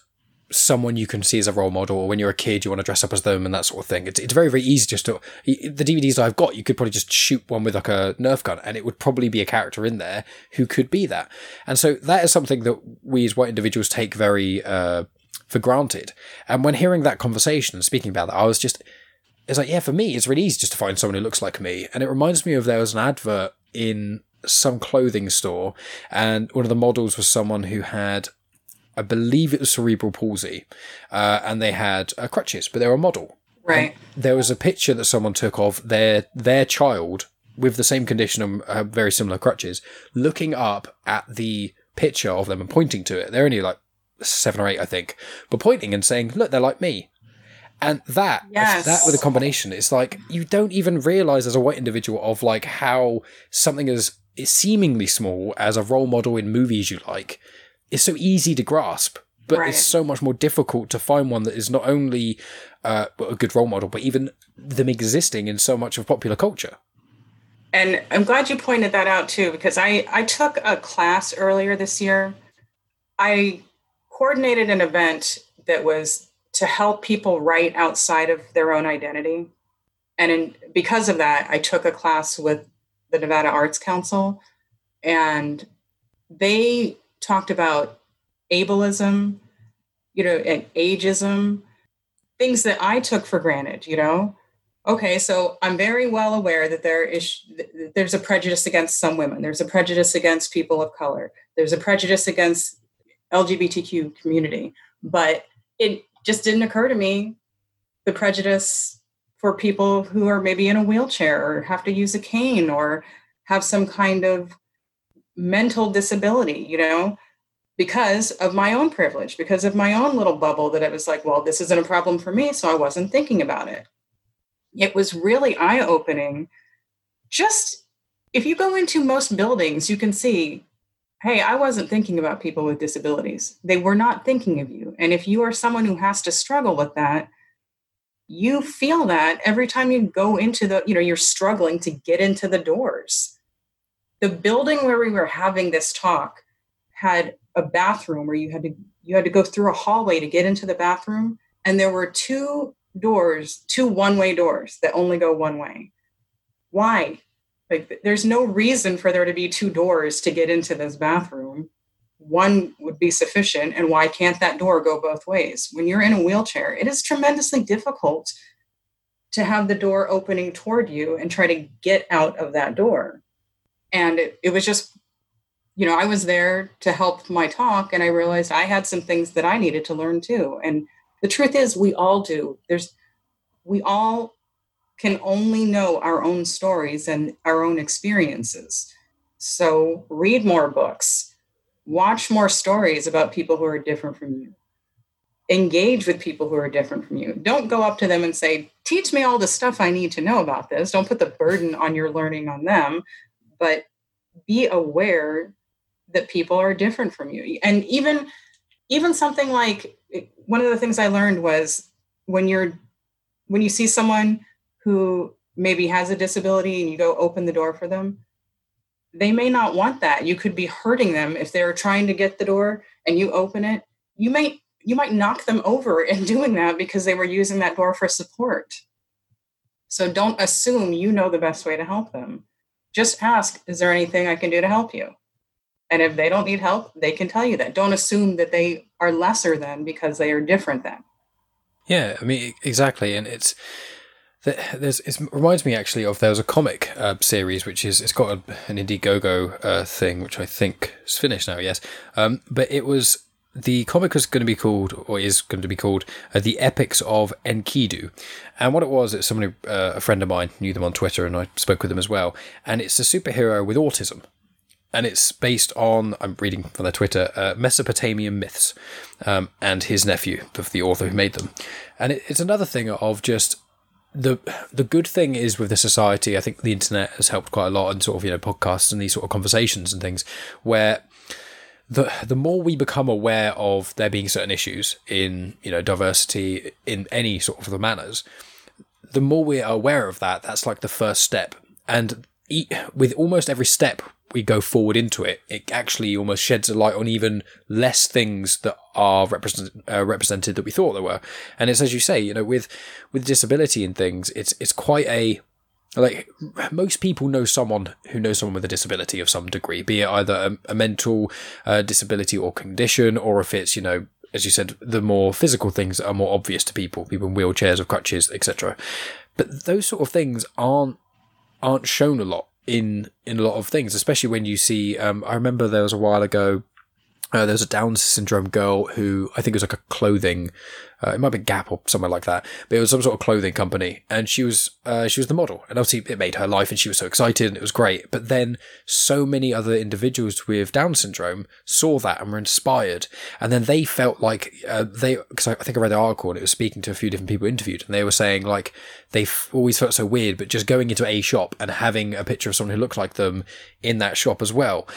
someone you can see as a role model or when you're a kid you want to dress up as them and that sort of thing. It's, it's very very easy just to the dvds i've got you could probably just shoot one with like a nerf gun and it would probably be a character in there who could be that. And so that is something that we as white individuals take very uh, for granted. And when hearing that conversation and speaking about that i was just it's like, yeah, for me, it's really easy just to find someone who looks like me. And it reminds me of there was an advert in some clothing store, and one of the models was someone who had, I believe it was cerebral palsy, uh, and they had uh, crutches, but they were a model. Right. And there was a picture that someone took of their their child with the same condition and uh, very similar crutches, looking up at the picture of them and pointing to it. They're only like seven or eight, I think, but pointing and saying, "Look, they're like me." And that, yes. that with a combination, it's like you don't even realize as a white individual of like how something as seemingly small as a role model in movies you like is so easy to grasp, but right. it's so much more difficult to find one that is not only uh, a good role model, but even them existing in so much of popular culture. And I'm glad you pointed that out too, because I, I took a class earlier this year. I coordinated an event that was to help people write outside of their own identity. And in, because of that, I took a class with the Nevada Arts Council, and they talked about ableism, you know, and ageism, things that I took for granted, you know. Okay, so I'm very well aware that there is there's a prejudice against some women. There's a prejudice against people of color. There's a prejudice against LGBTQ community, but it just didn't occur to me the prejudice for people who are maybe in a wheelchair or have to use a cane or have some kind of mental disability, you know, because of my own privilege, because of my own little bubble that it was like, well, this isn't a problem for me. So I wasn't thinking about it. It was really eye opening. Just if you go into most buildings, you can see hey, I wasn't thinking about people with disabilities. They were not thinking of you. And if you are someone who has to struggle with that, you feel that every time you go into the, you know, you're struggling to get into the doors. The building where we were having this talk had a bathroom where you had to you had to go through a hallway to get into the bathroom and there were two doors, two one-way doors that only go one way. Why? Like there's no reason for there to be two doors to get into this bathroom. One would be sufficient. And why can't that door go both ways? When you're in a wheelchair, it is tremendously difficult to have the door opening toward you and try to get out of that door. And it, it was just, you know, I was there to help my talk and I realized I had some things that I needed to learn too. And the truth is, we all do. There's, we all can only know our own stories and our own experiences. So read more books, watch more stories about people who are different from you, engage with people who are different from you. Don't go up to them and say, Teach me all the stuff I need to know about this. Don't put the burden on your learning on them, but be aware that people are different from you. And even even something like eh, one of the things I learned was when you're when you see someone who maybe has a disability and you go open the door for them, they may not want that. You could be hurting them if they're trying to get the door and you open it. You might you might knock them over in doing that because they were using that door for support. So don't assume you know the best way to help them. Just ask, is there anything I can do to help you? And if they don't need help, they can tell you that. Don't assume that they are lesser than because they are different than. Yeah, I mean exactly, and it's there's it reminds me actually of there was a comic uh, series which is it's got a, an Indiegogo uh, thing which I think is finished now. Yes, um, but it was the comic was going to be called or is going to be called uh, the Epics of Enkidu, and what it was, it's who, uh, a friend of mine knew them on Twitter and I spoke with them as well, and it's a superhero with autism. And it's based on, I'm reading from their Twitter, uh, Mesopotamian myths um, and his nephew, the author who made them. And it, it's another thing of just the the good thing is with the society, I think the internet has helped quite a lot, and sort of you know podcasts and these sort of conversations and things, where the the more we become aware of there being certain issues in you know diversity in any sort of the manners, the more we are aware of that. That's like the first step, and with almost every step we go forward into it, it actually almost sheds a light on even less things that are represent, uh, represented that we thought there were. And it's as you say, you know, with with disability and things, it's it's quite a like most people know someone who knows someone with a disability of some degree, be it either a, a mental uh, disability or condition, or if it's you know as you said, the more physical things that are more obvious to people, people in wheelchairs or crutches, etc. But those sort of things aren't aren't shown a lot in in a lot of things, especially when you see. Um, I remember there was a while ago. Uh, there was a Down syndrome girl who I think was like a clothing uh, it might be Gap or somewhere like that, but it was some sort of clothing company, and she was uh, she was the model, and obviously it made her life, and she was so excited, and it was great. But then so many other individuals with Down syndrome saw that and were inspired, and then they felt like uh, they because I think I read the article and it was speaking to a few different people interviewed, and they were saying like they always felt so weird, but just going into a shop and having a picture of someone who looked like them in that shop as well,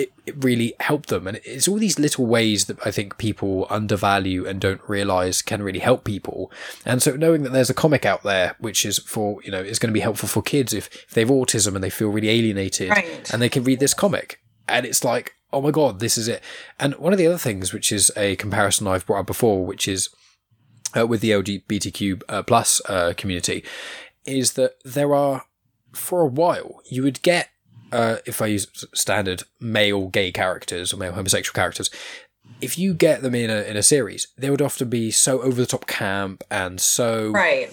it, it really helped them. And it's all these little ways that I think people undervalue and don't realize can really help people. And so knowing that there's a comic out there, which is for, you know, is going to be helpful for kids if, if they have autism and they feel really alienated right. and they can read this comic. And it's like, oh my God, this is it. And one of the other things, which is a comparison I've brought up before, which is uh, with the LGBTQ uh, plus uh, community, is that there are, for a while, you would get uh, if I use standard male gay characters or male homosexual characters, if you get them in a in a series, they would often be so over the top camp and so right.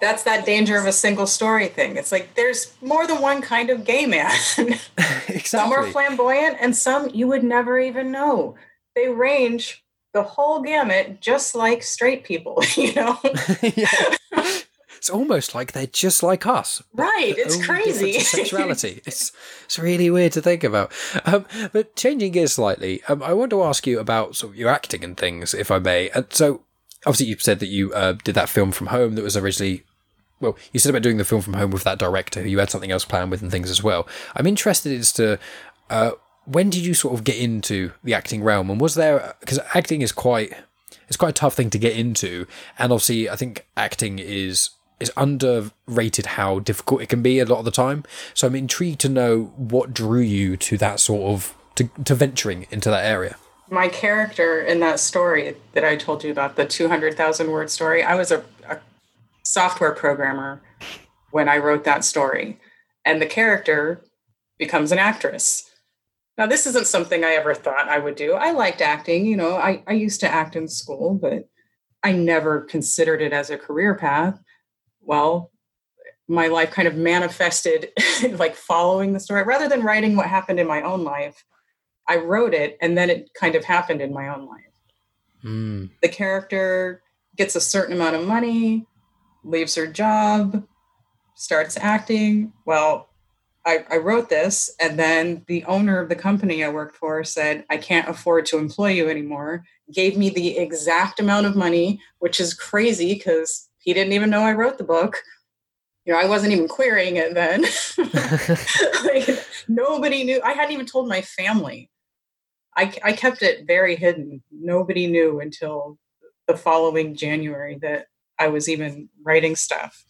That's that danger of a single story thing. It's like there's more than one kind of gay man. exactly. Some are flamboyant, and some you would never even know. They range the whole gamut, just like straight people. You know. it's almost like they're just like us. Right, it's crazy. Sexuality. it's it's really weird to think about. Um, but changing gears slightly, um, I want to ask you about sort of your acting and things, if I may. And so, obviously, you said that you uh, did that film from home that was originally. Well, you said about doing the film from home with that director who you had something else planned with and things as well. I'm interested as to uh, when did you sort of get into the acting realm, and was there because acting is quite it's quite a tough thing to get into, and obviously I think acting is it's underrated how difficult it can be a lot of the time. So I'm intrigued to know what drew you to that sort of to, to venturing into that area. My character in that story that I told you about, the 200,000 word story, I was a, a software programmer when I wrote that story. And the character becomes an actress. Now, this isn't something I ever thought I would do. I liked acting, you know, I, I used to act in school, but I never considered it as a career path well, my life kind of manifested like following the story rather than writing what happened in my own life. I wrote it and then it kind of happened in my own life. Mm. The character gets a certain amount of money, leaves her job, starts acting. Well, I, I, wrote this, and then the owner of the company I worked for said, I can't afford to employ you anymore. Gave me the exact amount of money, which is crazy because he didn't even know I wrote the book. You know, I wasn't even querying it then. like, nobody knew. I hadn't even told my family. I, I kept it very hidden. Nobody knew until the following January that I was even writing stuff.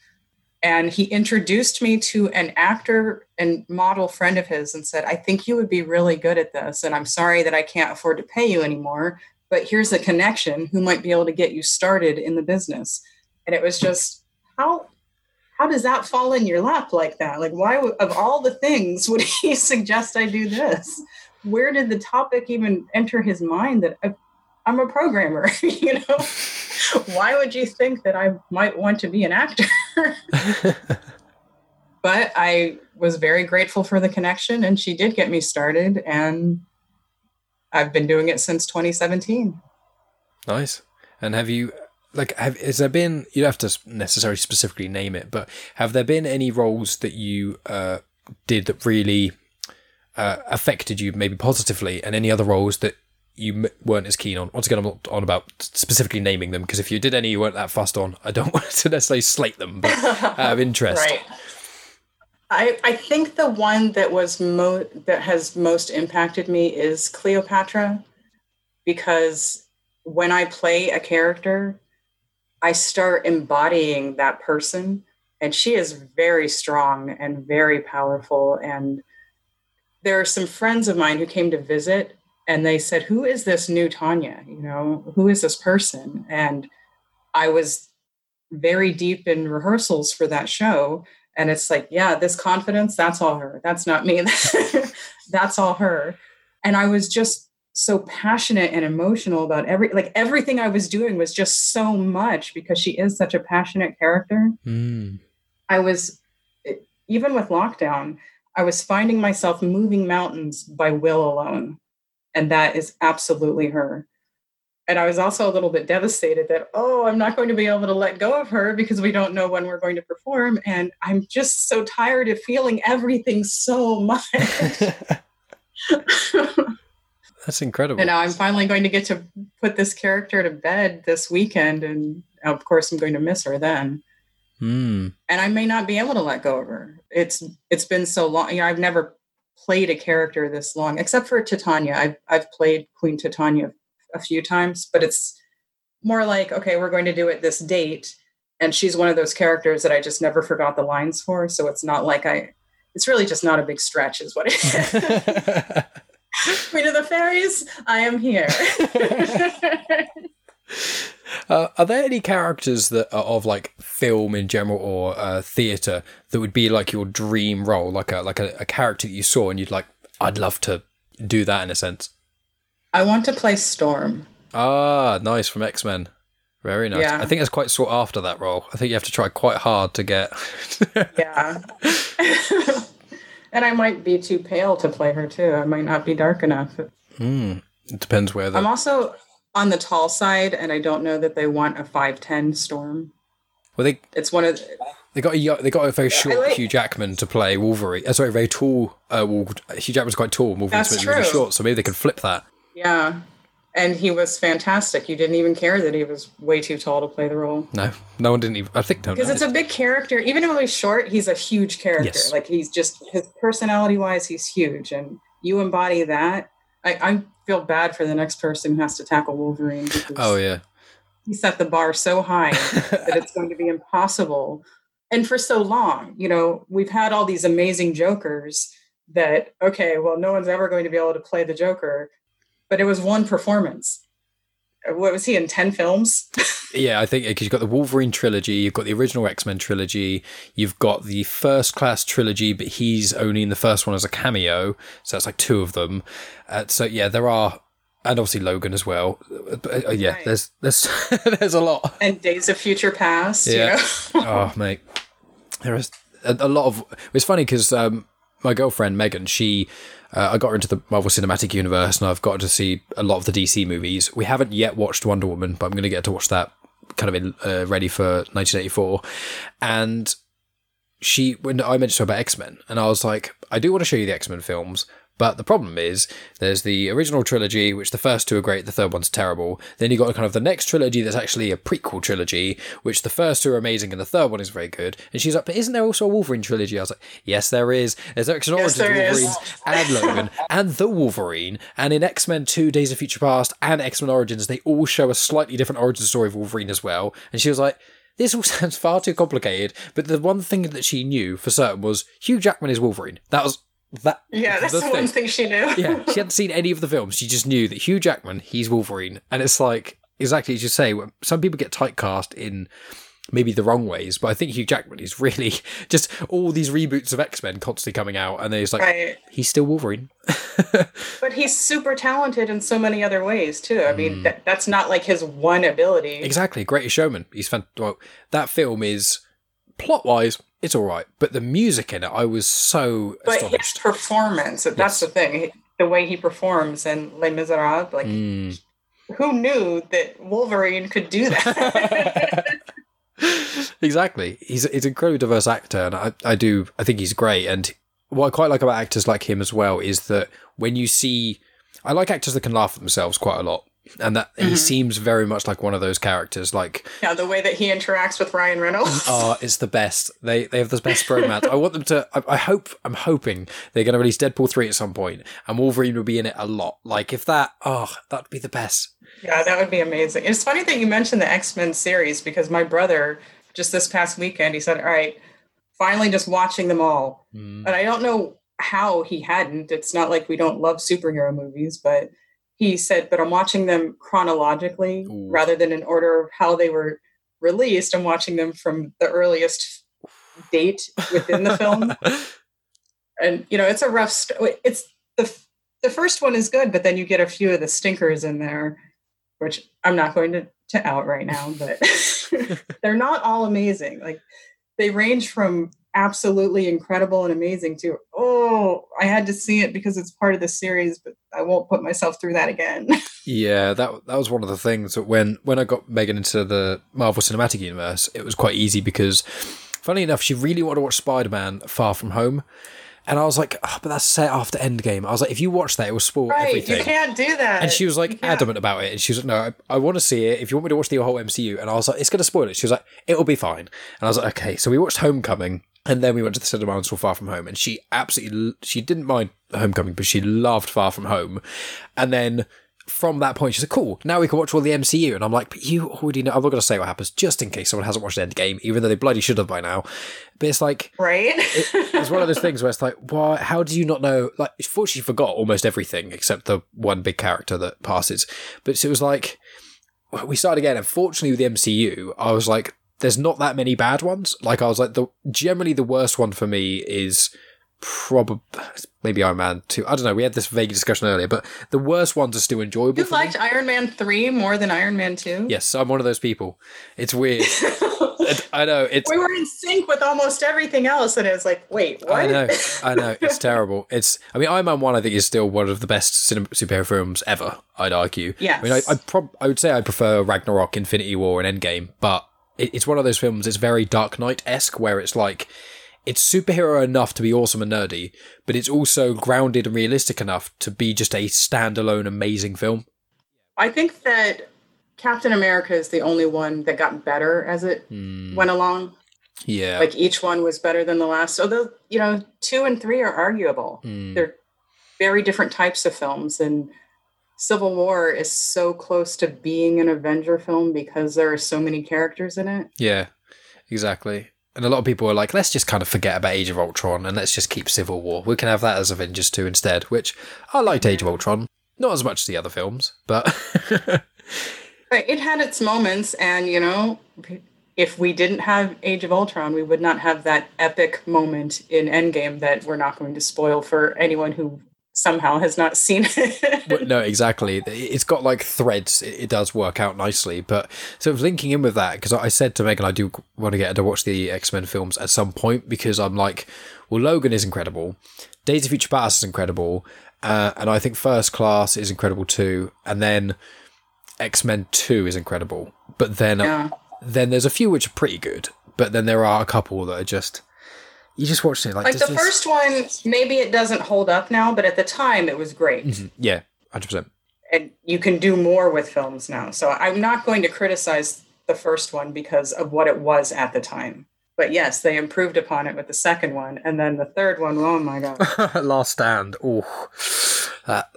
And he introduced me to an actor and model friend of his and said, I think you would be really good at this. And I'm sorry that I can't afford to pay you anymore, but here's a connection who might be able to get you started in the business. And it was just, how how does that fall in your lap like that? Like, why, of all the things, would he suggest I do this? Where did the topic even enter his mind that I, I'm a programmer? you know, why would you think that I might want to be an actor? but I was very grateful for the connection, and she did get me started, and I've been doing it since 2017. Nice. And have you like have has there been you don't have to necessarily specifically name it but have there been any roles that you uh, did that really uh, affected you maybe positively and any other roles that you m- weren't as keen on? Once again i'm not on about specifically naming them because if you did any you weren't that fussed on i don't want to necessarily slate them but out of interest. Right. I, I think the one that was mo- that has most impacted me is Cleopatra because when I play a character, I start embodying that person. And she is very strong and very powerful. And there are some friends of mine who came to visit and they said, Who is this new Tonya? You know, who is this person? And I was very deep in rehearsals for that show. And it's like, yeah, this confidence, that's all her. That's not me. that's all her. And I was just so passionate and emotional about every like everything I was doing was just so much because she is such a passionate character. Mm. I was even with lockdown, I was finding myself moving mountains by will alone. And that is absolutely her. And I was also a little bit devastated that, oh, I'm not going to be able to let go of her because we don't know when we're going to perform. And I'm just so tired of feeling everything so much. That's incredible. And now I'm finally going to get to put this character to bed this weekend. And of course, I'm going to miss her then. Mm. And I may not be able to let go of her. It's it's been so long. You know, I've never played a character this long, except for Titania. I've I've played Queen Titania a few times, but it's more like, okay, we're going to do it this date. And she's one of those characters that I just never forgot the lines for. So it's not like I it's really just not a big stretch, is what it is. Queen of the Fairies, I am here. uh, are there any characters that are of like film in general or uh, theatre that would be like your dream role, like a like a, a character that you saw and you'd like, I'd love to do that in a sense. I want to play Storm. Ah, nice from X Men. Very nice. Yeah. I think it's quite sought after that role. I think you have to try quite hard to get. yeah. And I might be too pale to play her too. I might not be dark enough. Mm, it depends where. The- I'm also on the tall side, and I don't know that they want a five ten storm. Well, they it's one of the, they got a they got a very short like, Hugh Jackman to play Wolverine. Uh, sorry, very tall. Uh, Hugh Jackman's quite tall. Wolverine's really short, so maybe they could flip that. Yeah, and he was fantastic. You didn't even care that he was way too tall to play the role. No, no one didn't even. I think no. because it's a big character. Even though he's short, he's a huge character. Yes. Like he's just his personality wise, he's huge, and you embody that. I, I feel bad for the next person who has to tackle Wolverine. Oh yeah, he set the bar so high that it's going to be impossible. And for so long, you know, we've had all these amazing Jokers that okay, well, no one's ever going to be able to play the Joker but it was one performance. What was he in? 10 films? yeah, I think because you've got the Wolverine trilogy, you've got the original X Men trilogy, you've got the first class trilogy, but he's only in the first one as a cameo. So that's like two of them. Uh, so yeah, there are and obviously Logan as well. Uh, yeah, right. there's there's there's a lot. And Days of Future Past. Yeah. You know? oh mate, there is a, a lot of. It's funny because um, my girlfriend Megan, she uh, I got into the Marvel Cinematic Universe, and I've got to see a lot of the DC movies. We haven't yet watched Wonder Woman, but I'm going to get to watch that kind of in, uh, ready for 1984. And she when I mentioned her about X Men, and I was like, I do want to show you the X Men films, but the problem is there's the original trilogy, which the first two are great, the third one's terrible. Then you got kind of the next trilogy that's actually a prequel trilogy, which the first two are amazing and the third one is very good. And she's like, but isn't there also a Wolverine trilogy? I was like, yes, there is. There's X Men Yes, Origins there Wolverine is. and Logan and the Wolverine. And in X Men 2 Days of Future Past and X Men Origins, they all show a slightly different origin story of Wolverine as well. And she was like, this all sounds far too complicated. But the one thing that she knew for certain was Hugh Jackman is Wolverine. That was that. Yeah, that's the, the one thing she knew. yeah, she hadn't seen any of the films. She just knew that Hugh Jackman, he's Wolverine, and it's like exactly as you say. Some people get typecast in maybe the wrong ways, but I think Hugh Jackman is really just all these reboots of X Men constantly coming out, and then he's like, Right. he's still Wolverine. But he's super talented in so many other ways too. I mean, mm. that, that's not like his one ability. exactly, Greatest Showman. He's fan- well, that film is plot wise, it's all right, but the music in it, I was so But his astonished. performance, that's Yes. the thing. The way he performs in Les Miserables, like Mm. who knew that Wolverine could do that? exactly. He's he's an incredibly diverse actor, and I, I do I think he's great. And what I quite like about actors like him as well is that when you see, I like actors that can laugh at themselves quite a lot, and that he seems very much like one of those characters. Like, yeah, the way that he interacts with Ryan Reynolds. oh, it's the best. They they have the best romance. I want them to. I, I hope. I'm hoping they're going to release Deadpool three at some point, and Wolverine will be in it a lot. Like if that, oh, that'd be the best. Yeah, that would be amazing. It's funny that you mentioned the X Men series because my brother just this past weekend he said, "All right, finally just watching them all." Mm. And I don't know how he hadn't. It's not like we don't love superhero movies, but he said, "But I'm watching them chronologically Ooh. rather than in order of how they were released. I'm watching them from the earliest date within the film." and you know, it's a rough. St- it's the the first one is good, but then you get a few of the stinkers in there, which I'm not going to to out right now, but they're not all amazing. Like they range from absolutely incredible and amazing too. oh, I had to see it because it's part of the series, but I won't put myself through that again. Yeah, that that was one of the things that when when I got Megan into the Marvel Cinematic Universe, it was quite easy because, funny enough, she really wanted to watch Spider Man Far From Home, and I was like, oh, but that's set after Endgame. I was like, if you watch that, it will spoil right? everything. You can't do that. and she was like adamant about it, and she was like, "No, I, I want to see it. If you want me to watch the whole MCU," and I was like, "It's going to spoil it." She was like, "It'll be fine," and I was like, "Okay." So we watched Homecoming, and then we went to the cinema and saw Far From Home, and she absolutely she didn't mind Homecoming, but she loved Far From Home, and then. From that point, she said, "Cool. Now we can watch all the MCU." And I'm like, "But you already know." I'm not going to say what happens, just in case someone hasn't watched Endgame, even though they bloody should have by now. But it's like, right. it's one of those things where it's like, why? How do you not know? Like, fortunately, she forgot almost everything except the one big character that passes. But it was like we started again. Unfortunately, with the MCU, I was like, there's not that many bad ones. Like, I was like, the generally the worst one for me is probably maybe Iron Man two. I don't know. We had this vague discussion earlier, but the worst ones are still enjoyable. you for me. liked Iron Man three more than Iron Man two. Yes, I'm one of those people. It's weird. I know. It's we were in sync with almost everything else, and it was like, wait, what? I know, I know. It's terrible. It's. I mean, Iron Man One. I think is still one of the best cinema, superhero films ever. I'd argue. Yeah. I mean, I I, prob- I would say I prefer Ragnarok, Infinity War, and Endgame, but it's one of those films. It's very Dark Knight esque, where it's like. It's superhero enough to be awesome and nerdy, but it's also grounded and realistic enough to be just a standalone amazing film. I think that Captain America is the only one that got better as it Hmm. went along. Yeah. Like each one was better than the last. Although, you know, two and three are arguable. Hmm. They're very different types of films. And Civil War is so close to being an Avenger film because there are so many characters in it. Yeah, exactly. And a lot of people are like, let's just kind of forget about Age of Ultron and let's just keep Civil War. We can have that as Avengers 2 instead, which I liked Age of Ultron. Not as much as the other films, but But it had its moments. And, you know, if we didn't have Age of Ultron, we would not have that epic moment in Endgame that we're not going to spoil for anyone who somehow has not seen it. No, exactly. It's got like threads. It, it does work out nicely. But sort of linking in with that, because I said to Megan, I do want to get her to watch the X Men films at some point because I'm like, well, Logan is incredible. Days of Future Past is incredible. Uh, and I think First Class is incredible too. And then X Men 2 is incredible. But then, Yeah. then there's a few which are pretty good. But then there are a couple that are just. You just watched it like, Like the this- first one, maybe it doesn't hold up now, but at the time it was great. Mhm. Yeah, hundred percent. And you can do more with films now. So I'm not going to criticize the first one because of what it was at the time. But yes, they improved upon it with the second one. And then the third one, oh my God. Last Stand. Oh, that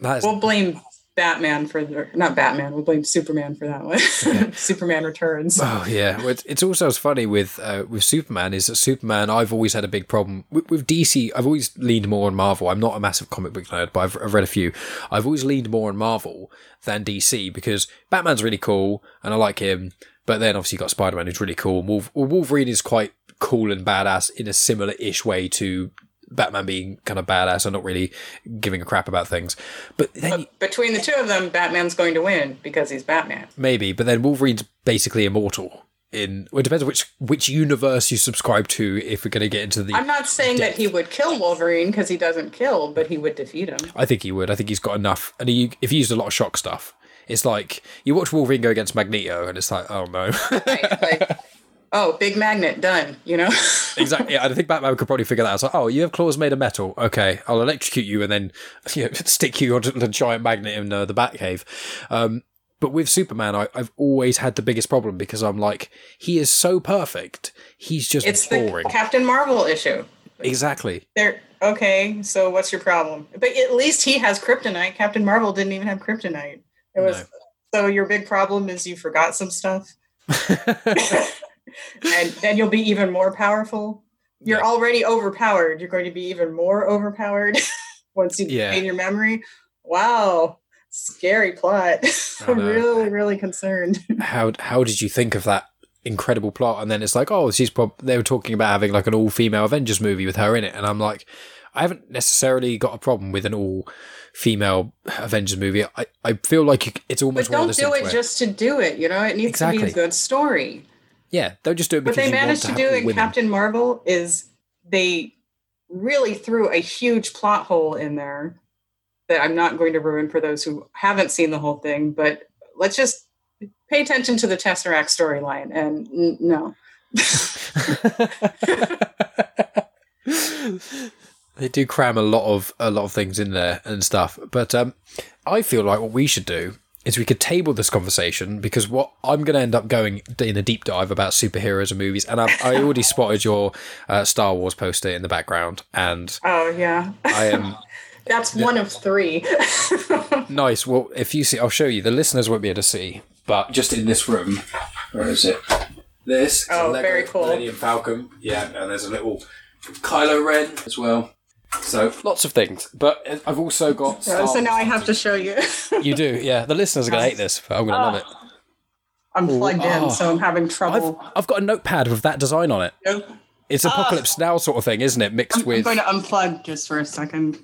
that is We'll blame Batman for the, not Batman, we'll blame Superman for that one. Superman Returns. Oh yeah, Well, it's- it's also as funny with uh, with Superman is that Superman. I've always had a big problem with, with DC. I've always leaned more on Marvel. I'm not a massive comic book nerd, but I've, I've read a few. I've always leaned more on Marvel than DC because Batman's really cool and I like him. But then obviously you got Spider Man who's really cool. Wolf- Wolverine is quite cool and badass in a similar ish way to Batman being kind of badass and not really giving a crap about things. But then you- Between the two of them, Batman's going to win because he's Batman. Maybe, but then Wolverine's basically immortal. In well, it depends on which which universe you subscribe to. If we're going to get into the, I'm not saying that he would kill Wolverine because he doesn't kill, but he would defeat him. I think he would. I think he's got enough, and he if he used a lot of shock stuff, it's like you watch Wolverine go against Magneto, and it's like, oh no, Right? like, oh, big magnet, done. You know. exactly. Yeah, I think Batman could probably figure that out. It's like, oh, you have claws made of metal. Okay, I'll electrocute you and then you know, stick you onto the giant magnet in uh, the Batcave. Um, but with Superman, I, I've always had the biggest problem because I'm like, he is so perfect. He's just it's the. Captain Marvel issue. exactly. There. Okay, so what's your problem? But at least he has kryptonite. Captain Marvel didn't even have kryptonite. It was so your big problem is you forgot some stuff, and then you'll be even more powerful. You're Yeah. already overpowered. You're going to be even more overpowered once you Yeah. gain your memory. Wow, scary plot. I'm really, really concerned. how how did you think of that incredible plot? And then it's like, oh, she's prob- they were talking about having like an all female Avengers movie with her in it, and I'm like, I haven't necessarily got a problem with an all female Avengers movie. I, I feel like it's almost of don't do it where- just to do it. You know, it needs to be a good story. Yeah, don't just do it What they managed to to do in women. Captain Marvel is they really threw a huge plot hole in there that I'm not going to ruin for those who haven't seen the whole thing. But let's just pay attention to the Tesseract storyline. And n- no, they do cram a lot of a lot of things in there and stuff. But um, I feel like what we should do is we could table this conversation because what I'm going to end up going in a deep dive about superheroes and movies, and I've, I already spotted your uh, Star Wars poster in the background, and oh yeah, I am that's one of three. nice. Well, if you see, I'll show you. The listeners won't be able to see, but just in this room, where is it? This. Oh, very cool. Millennium Falcon. Yeah, and there's a little Kylo Ren as well. So lots of things, but I've also got. Star so now I have to show you. You do, yeah. The listeners are going to hate this, but I'm going to love it. Ah. I'm plugged oh. in, ah. so I'm having I've, trouble. I've got a notepad with that design on it. Nope. It's ah. Apocalypse Now sort of thing, isn't it? Mixed I'm, I'm going to unplug just for a second.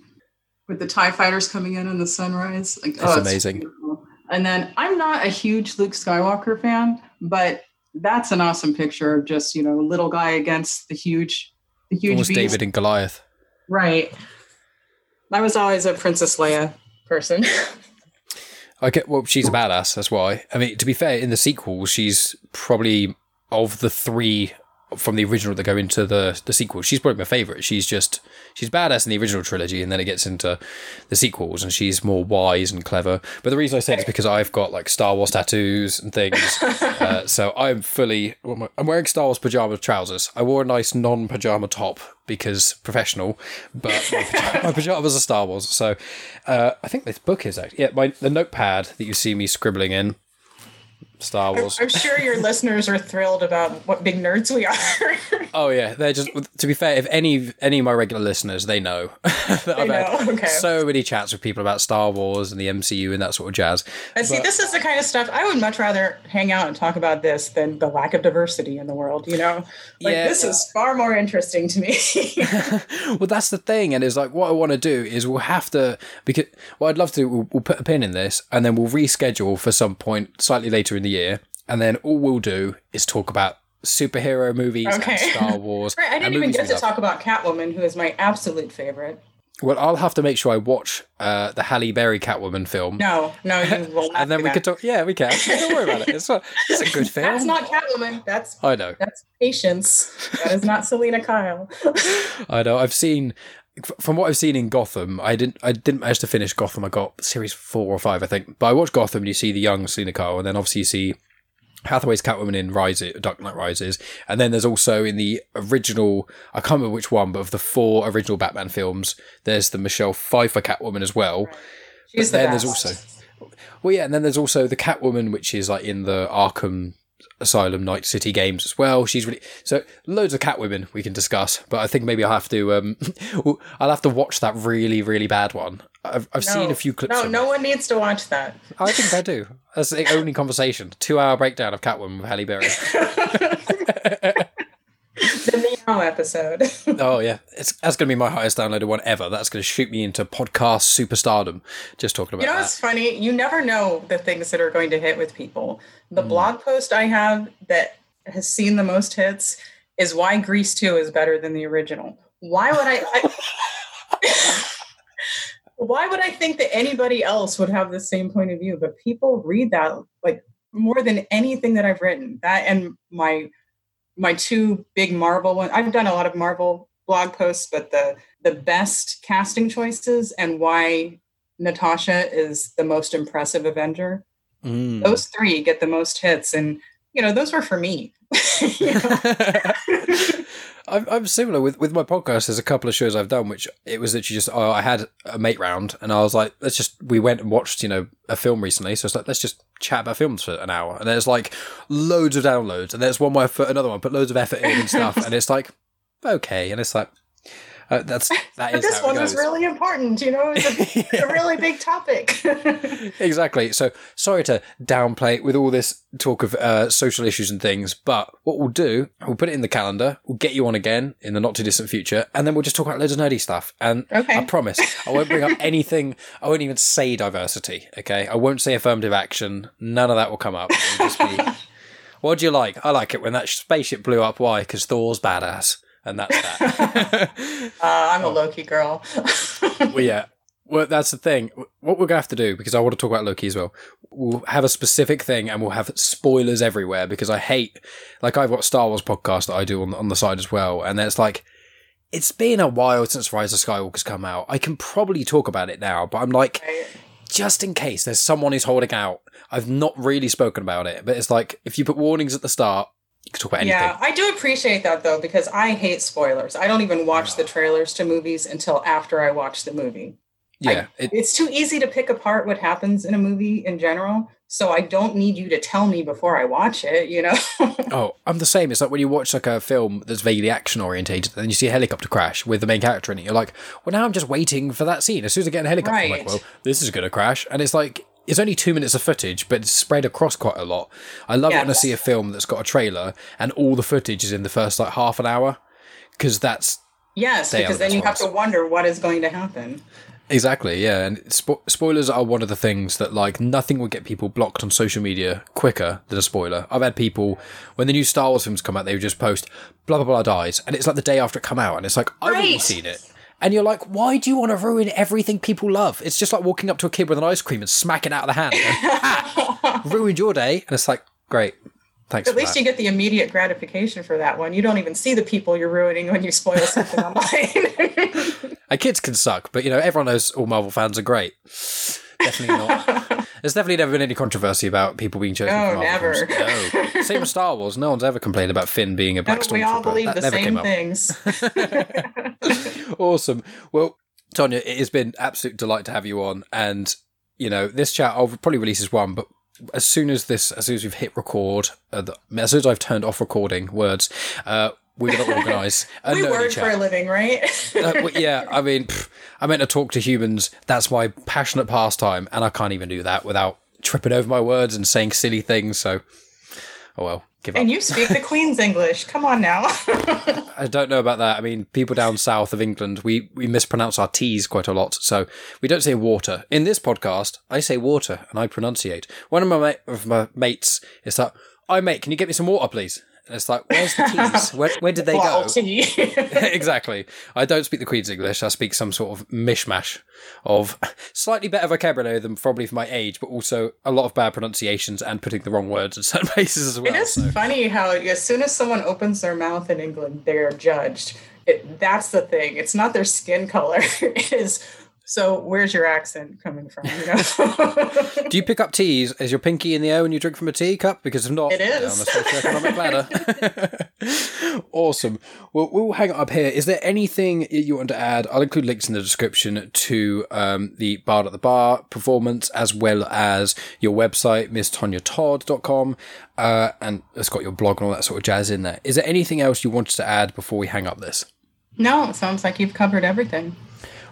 With the TIE fighters coming in and the sunrise. Like, That's oh, amazing. beautiful. And then I'm not a huge Luke Skywalker fan, but that's an awesome picture of just, you know, a little guy against the huge the huge Almost beast. David and Goliath. Right. I was always a Princess Leia person. Okay, well, she's a badass. That's why. I mean, to be fair, in the sequels, she's probably of the three from the original that go into the the sequel. She's probably my favorite. She's just she's badass in the original trilogy, and then it gets into the sequels, and she's more wise and clever. But the reason I say it is because I've got like Star Wars tattoos and things. uh, so I'm fully I'm wearing Star Wars pajama trousers. I wore a nice non pajama top because professional, but my, paj- my pajamas are Star Wars. So uh, I think this book is actually yeah. My the notepad that you see me scribbling in. Star Wars. I'm sure your listeners are thrilled about what big nerds we are. Oh yeah, they're just. To be fair, if any any of my regular listeners, they know that I've know, had okay. so many chats with people about Star Wars and the MCU and that sort of jazz. And see, this is the kind of stuff I would much rather hang out and talk about this than the lack of diversity in the world. You know, like Yeah. this is far more interesting to me. Well, that's the thing, and it's like what I want to do is we'll have to because what I'd love to we'll, we'll put a pin in this, and then we'll reschedule for some point slightly later in the year, and then all we'll do is talk about superhero movies Okay. and Star Wars. right, I didn't even get to talk about Catwoman, who is my absolute favorite. Well, I'll have to make sure I watch uh, the Halle Berry Catwoman film. No, no, you will not. and then we could talk. Yeah, we can. Don't worry about it. It's a, it's a good film. That's not Catwoman. That's I know. that's Patience. That is not Selina Kyle. I know. I've seen from what I've seen in Gotham. I didn't. I didn't manage to finish Gotham. I got series four or five, I think. But I watched Gotham. and You see the young Selina Kyle, and then obviously you see Hathaway's Catwoman in Rises, Dark Knight Rises, and then there's also in the original. I can't remember which one, but of the four original Batman films, there's the Michelle Pfeiffer Catwoman as well. She's the then best. there's also well yeah and then there's also the catwoman which is like in the arkham asylum night city games as well. She's really so loads of catwomen we can discuss but i think maybe i'll have to um i'll have to watch that really really bad one. I've, I've seen a few clips No, no one needs to watch that. i think i do. That's the only conversation. Two hour breakdown of catwoman with halle berry The Meow episode. oh yeah it's that's going to be my highest downloaded one ever that's going to shoot me into podcast superstardom just talking about You know that what's funny? You never know the things that are going to hit with people. The hmm. blog post I have that has seen the most hits is why Grease 2 is better than the original. Why would I, I Why would I think that anybody else would have the same point of view? But people read that like more than anything that I've written. That and my my two big Marvel ones. I've done a lot of Marvel blog posts, but the the best casting choices and why Natasha is the most impressive Avenger. Mm. Those three get the most hits, and you know those were for me. I'm, I'm similar with, with my podcast. There's a couple of shows I've done which it was literally just oh, I had a mate round and I was like let's just we went and watched you know a film recently. So it's like let's just chat about films for an hour. And there's like loads of downloads. And there's one where I put another one put loads of effort in and stuff. And it's like okay. And it's like uh, that's that but is this one was really important. You know, it's a, a really big topic. exactly. So sorry to downplay it with all this talk of uh, social issues and things, but what we'll do, we'll put it in the calendar. We'll get you on again in the not too distant future, and then we'll just talk about loads of nerdy stuff. And Okay. I promise, I won't bring up anything. I won't even say diversity. Okay, I won't say affirmative action. None of that will come up. It'll just be. What do you like? I like it when that spaceship blew up. Why? Because Thor's badass, and that's that. uh, I'm a Loki girl. well, yeah. Well, that's the thing. What we're gonna have to do because I want to talk about Loki as well. We'll have a specific thing, and we'll have spoilers everywhere because I hate. Like I've got Star Wars podcast that I do on on the side as well, and it's like it's been a while since Rise of Skywalker's come out. I can probably talk about it now, but I'm like, just in case there's someone who's holding out. I've not really spoken about it, but it's like if you put warnings at the start, you can talk about anything. Yeah, I do appreciate that though because I hate spoilers. I don't even watch the trailers to movies until after I watch the movie. Yeah, it, It's too easy to pick apart what happens in a movie in general, so I don't need you to tell me before I watch it, you know. Oh, I'm the same. It's like when you watch like a film that's vaguely action orientated, and you see a helicopter crash with the main character in it. You're like, well, now I'm just waiting for that scene. As soon as I get in a helicopter, I'm like, well, this is going to crash, and it's like it's only two minutes of footage, but it's spread across quite a lot. I love it when I see a film that's got a trailer and all the footage is in the first like half an hour, because that's yes, because then you have to wonder what is going to happen. Exactly, yeah. And spo- spoilers are one of the things that, like, nothing will get people blocked on social media quicker than a spoiler. I've had people, when the new Star Wars films come out, they would just post, blah, blah, blah dies. And it's like the day after it come out. And it's like, I've already seen it. And you're like, why do you want to ruin everything people love? It's just like walking up to a kid with an ice cream and smacking it out of the hand. And, ah, ruined your day. And it's like, great. Thanks At least that. you get the immediate gratification for that one. You don't even see the people you're ruining when you spoil something online. And kids can suck, but you know, everyone knows all Marvel fans are great. Definitely not. There's definitely never been any controversy about people being chosen No, never. films. No. Same with Star Wars. No one's ever complained about Finn being a black we stormtrooper. all believe That the same things. Awesome. Well, Tonya, it has been absolute delight to have you on. And, you know, this chat, I'll probably release as one, but as soon as this, as soon as we've hit record, uh, the, as soon as I've turned off recording words, uh, we're going to organise a we chat. for a living, right? Uh, yeah, I mean, pff, I meant to talk to humans. That's my passionate pastime, and I can't even do that without tripping over my words and saying silly things. So, oh well, give up. and you speak the Queen's English. Come on now. I don't know about that. I mean, people down south of England, we we mispronounce our T's quite a lot, so we don't say water. In this podcast, I say water and I pronunciate. One of my ma- of my mates is that, "I mate, can you get me some water, please?" It's like, where's the keys? where, where did they go? exactly. I don't speak the Queen's English. I speak some sort of mishmash of slightly better vocabulary than probably for my age, but also a lot of bad pronunciations and putting the wrong words in certain places as well. It is so. funny how as soon as someone opens their mouth in England, they're judged. It, that's the thing. It's not their skin color. it is. So where's your accent coming from? You know? Do you pick up teas? Is your pinky in the air when you drink from a teacup? Because if not, It is. down the socioeconomic ladder. awesome. Well, we'll hang up here. Is there anything you want to add? I'll include links in the description to um, the Bard at the Bar performance, as well as your website, misstonyatodd.com, uh, and it's got your blog and all that sort of jazz in there. Is there anything else you wanted to add before we hang up this? no, it sounds like you've covered everything.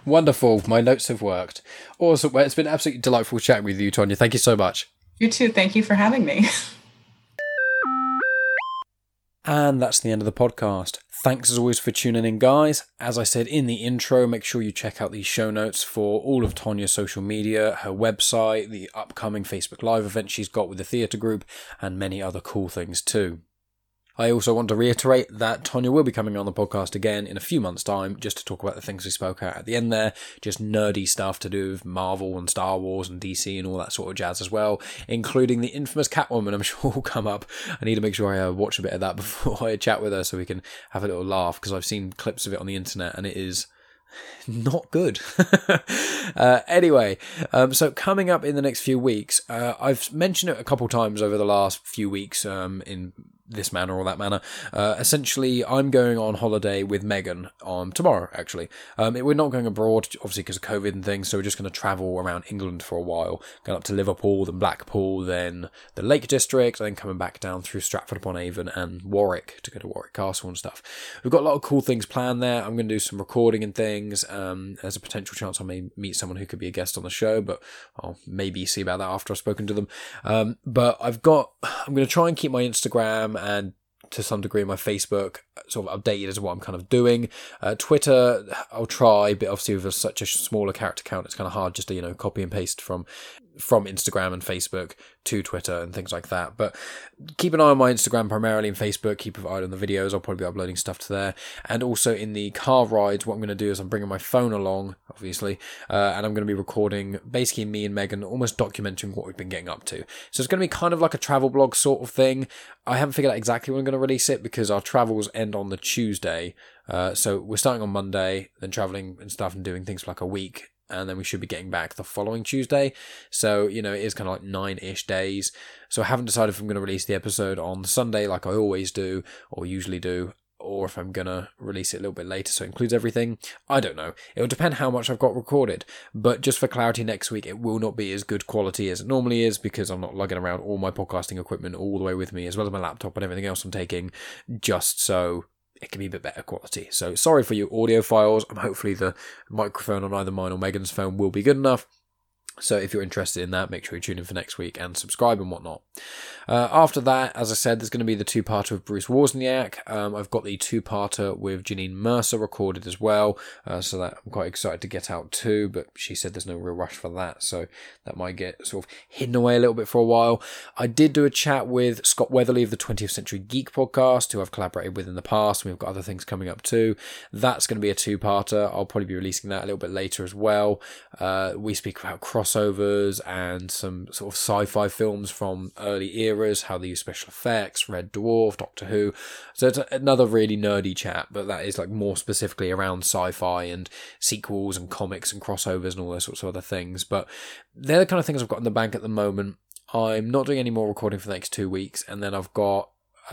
Wonderful. My notes have worked. Awesome. Well, it's been absolutely delightful chatting with you, Tonya. Thank you so much. You too. Thank you for having me. And that's the end of the podcast. Thanks as always for tuning in, guys. As I said in the intro, make sure you check out the show notes for all of Tonya's social media, her website, the upcoming Facebook Live event she's got with the theatre group, and many other cool things too. I also want to reiterate that Tonya will be coming on the podcast again in a few months' time just to talk about the things we spoke about at the end there, just nerdy stuff to do with Marvel and Star Wars and DC and all that sort of jazz as well, including the infamous Catwoman, I'm sure will come up. I need to make sure I uh, watch a bit of that before I chat with her so we can have a little laugh because I've seen clips of it on the internet and it is not good. uh, anyway, um, so coming up in the next few weeks, uh, I've mentioned it a couple times over the last few weeks um, in this manner or that manner. Uh, essentially, I'm going on holiday with Megan on tomorrow. Actually, um, we're not going abroad, obviously because of COVID and things. So we're just going to travel around England for a while, going up to Liverpool, then Blackpool, then the Lake District, and then coming back down through Stratford upon Avon and Warwick to go to Warwick Castle and stuff. We've got a lot of cool things planned there. I'm going to do some recording and things. Um, there's a potential chance I may meet someone who could be a guest on the show, but I'll maybe see about that after I've spoken to them. Um, but I've got, I'm going to try and keep my Instagram and to some degree my Facebook sort of updated as what I'm kind of doing. Uh, Twitter, I'll try, but obviously with such a smaller character count, it's kind of hard just to you know copy and paste from from Instagram and Facebook to Twitter and things like that. But keep an eye on my Instagram primarily and Facebook. Keep an eye on the videos. I'll probably be uploading stuff to there. And also in the car rides, what I'm going to do is I'm bringing my phone along, obviously, uh, and I'm going to be recording basically me and Megan, almost documenting what we've been getting up to. So it's going to be kind of like a travel blog sort of thing. I haven't figured out exactly when I'm going to release it because our travels end on the Tuesday. Uh, so we're starting on Monday, then traveling and stuff and doing things for like a week and then we should be getting back the following Tuesday. So, you know, it is kind of like nine ish days. So I haven't decided if I'm going to release the episode on Sunday like I always do or usually do. Or if I'm gonna release it a little bit later, so it includes everything. I don't know. It'll depend how much I've got recorded. But just for clarity, next week it will not be as good quality as it normally is because I'm not lugging around all my podcasting equipment all the way with me, as well as my laptop and everything else I'm taking, just so it can be a bit better quality. So sorry for your audio files. I'm hopefully the microphone on either mine or Megan's phone will be good enough. So if you're interested in that, make sure you tune in for next week and subscribe and whatnot. Uh, after that, as I said, there's going to be the two-parter with Bruce Wozniak. Um, I've got the two-parter with Janine Mercer recorded as well, uh, so that I'm quite excited to get out too. But she said there's no real rush for that, so that might get sort of hidden away a little bit for a while. I did do a chat with Scott Weatherly of the 20th Century Geek podcast, who I've collaborated with in the past. We've got other things coming up too. That's going to be a two-parter. I'll probably be releasing that a little bit later as well. Uh, we speak about crossovers and some sort of sci-fi films from early eras, how they use special effects, Red Dwarf, Doctor Who. So it's another really nerdy chat, but that is like more specifically around sci-fi and sequels and comics and crossovers and all those sorts of other things. But they're the kind of things I've got in the bank at the moment. I'm not doing any more recording for the next two weeks, and then I've got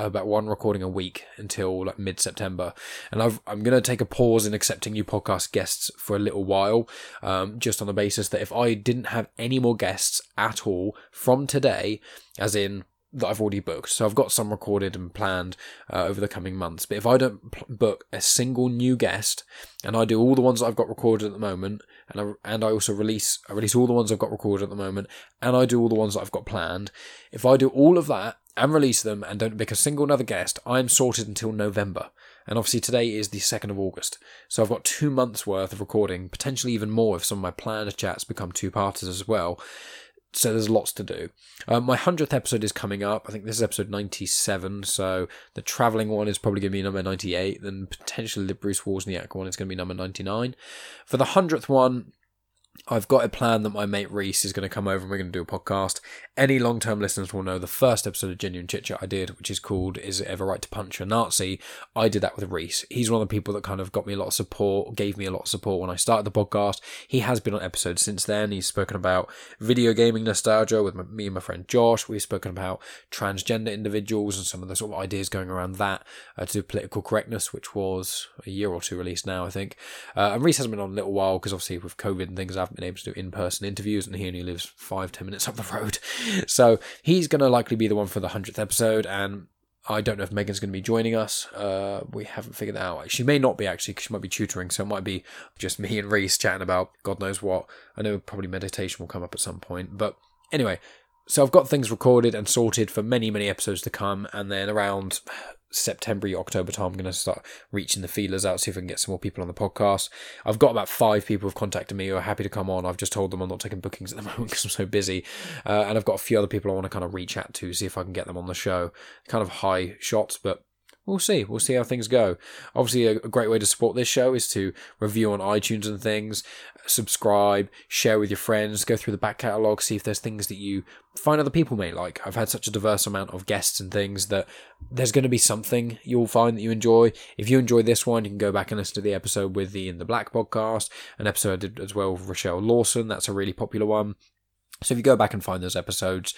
about one recording a week until like mid September, and I've, I'm going to take a pause in accepting new podcast guests for a little while, um, just on the basis that if I didn't have any more guests at all from today, as in that I've already booked, so I've got some recorded and planned uh, over the coming months. But if I don't p- book a single new guest, and I do all the ones that I've got recorded at the moment, and I and I also release I release all the ones I've got recorded at the moment, and I do all the ones that I've got planned. If I do all of that and release them and don't pick a single another guest, I'm sorted until November. And obviously today is the 2nd of August. So I've got two months worth of recording, potentially even more if some of my planned chats become two parters as well. so there's lots to do. Uh, my 100th episode is coming up. I think this is episode 97, so the travelling one is probably going to be number 98, then potentially the Bruce Wozniak one is going to be number 99. For the 100th one, I've got a plan that my mate Reese is going to come over and we're going to do a podcast. Any long term listeners will know the first episode of Genuine Chit Chat I did, which is called Is It Ever Right to Punch a Nazi? I did that with Reese. He's one of the people that kind of got me a lot of support, gave me a lot of support when I started the podcast. He has been on episodes since then. He's spoken about video gaming nostalgia with my, me and my friend Josh. We've spoken about transgender individuals and some of the sort of ideas going around that uh, to political correctness, which was a year or two released now, I think. Uh, and Reese hasn't been on a little while because obviously with COVID and things, I haven't been able to do in person interviews, and he only lives five, ten minutes up the road. So he's going to likely be the one for the 100th episode, and I don't know if Megan's going to be joining us. Uh, we haven't figured that out. She may not be actually, because she might be tutoring, so it might be just me and Reese chatting about God knows what. I know probably meditation will come up at some point, but anyway. So I've got things recorded and sorted for many, many episodes to come, and then around September, October time, I'm going to start reaching the feelers out, see if I can get some more people on the podcast. I've got about five people who've contacted me who are happy to come on. I've just told them I'm not taking bookings at the moment because I'm so busy. Uh, and I've got a few other people I want to kind of reach out to, see if I can get them on the show. Kind of high shots, but we'll see. We'll see how things go. Obviously, a, great way to support this show is to review on iTunes and things, subscribe, share with your friends, go through the back catalogue, see if there's things that you find other people may like. I've had such a diverse amount of guests and things that there's going to be something you'll find that you enjoy. If you enjoy this one, you can go back and listen to the episode with the In the Black podcast, an episode I did as well with Rochelle Lawson. That's a really popular one. So if you go back and find those episodes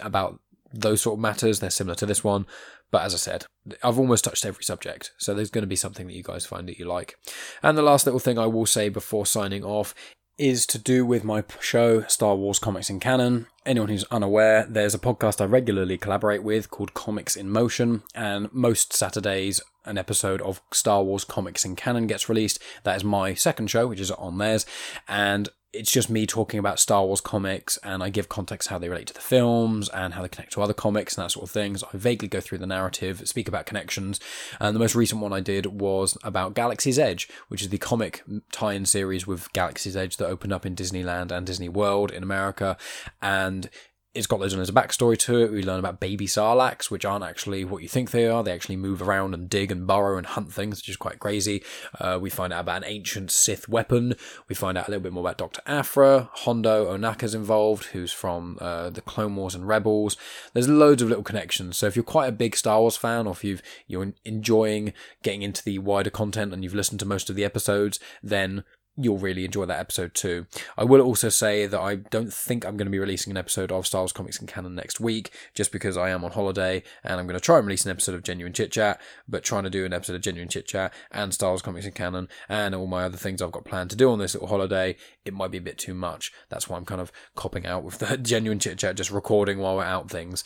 about those sort of matters. They're similar to this one. But as I said, I've almost touched every subject. So there's going to be something that you guys find that you like. And the last little thing I will say before signing off is to do with my show, Star Wars Comics in Canon. Anyone who's unaware, there's a podcast I regularly collaborate with called Comics in Motion, and most Saturdays, an episode of Star Wars Comics in Canon gets released. That is my second show, which is on theirs, and it's just me talking about Star Wars comics and I give context how they relate to the films and how they connect to other comics and that sort of things. I vaguely go through the narrative, speak about connections, and the most recent one I did was about Galaxy's Edge, which is the comic tie-in series with Galaxy's Edge that opened up in Disneyland and Disney World in America, and it's got loads and loads of backstory to it. We learn about baby sarlaccs, which aren't actually what you think they are. They actually move around and dig and burrow and hunt things, which is quite crazy. Uh, we find out about an ancient Sith weapon. We find out a little bit more about Dr. Aphra. Hondo Ohnaka's involved, who's from uh, the Clone Wars and Rebels. There's loads of little connections. So if you're quite a big Star Wars fan, or if you've, you're enjoying getting into the wider content and you've listened to most of the episodes, then you'll really enjoy that episode too. I will also say that I don't think I'm going to be releasing an episode of Wars Comics and Canon next week, just because I am on holiday and I'm going to try and release an episode of Genuine Chit Chat, but trying to do an episode of Genuine Chit Chat and Wars Comics and Canon and all my other things I've got planned to do on this little holiday, it might be a bit too much. That's why I'm kind of copping out with the Genuine Chit Chat, just recording while we're out things.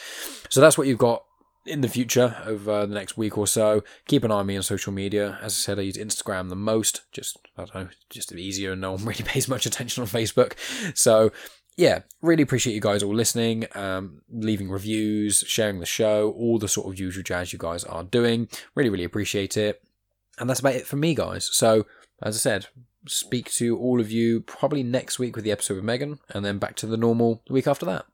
So that's what you've got in the future over the next week or so. Keep an eye on me on social media. As I said, I use Instagram the most. Just I don't know, just easier, and no one really pays much attention on Facebook. So yeah, really appreciate you guys all listening, um, leaving reviews, sharing the show, all the sort of usual jazz you guys are doing. Really, really appreciate it. And that's about it for me, guys. So as I said, speak to all of you probably next week with the episode with Megan, and then back to the normal the week after that.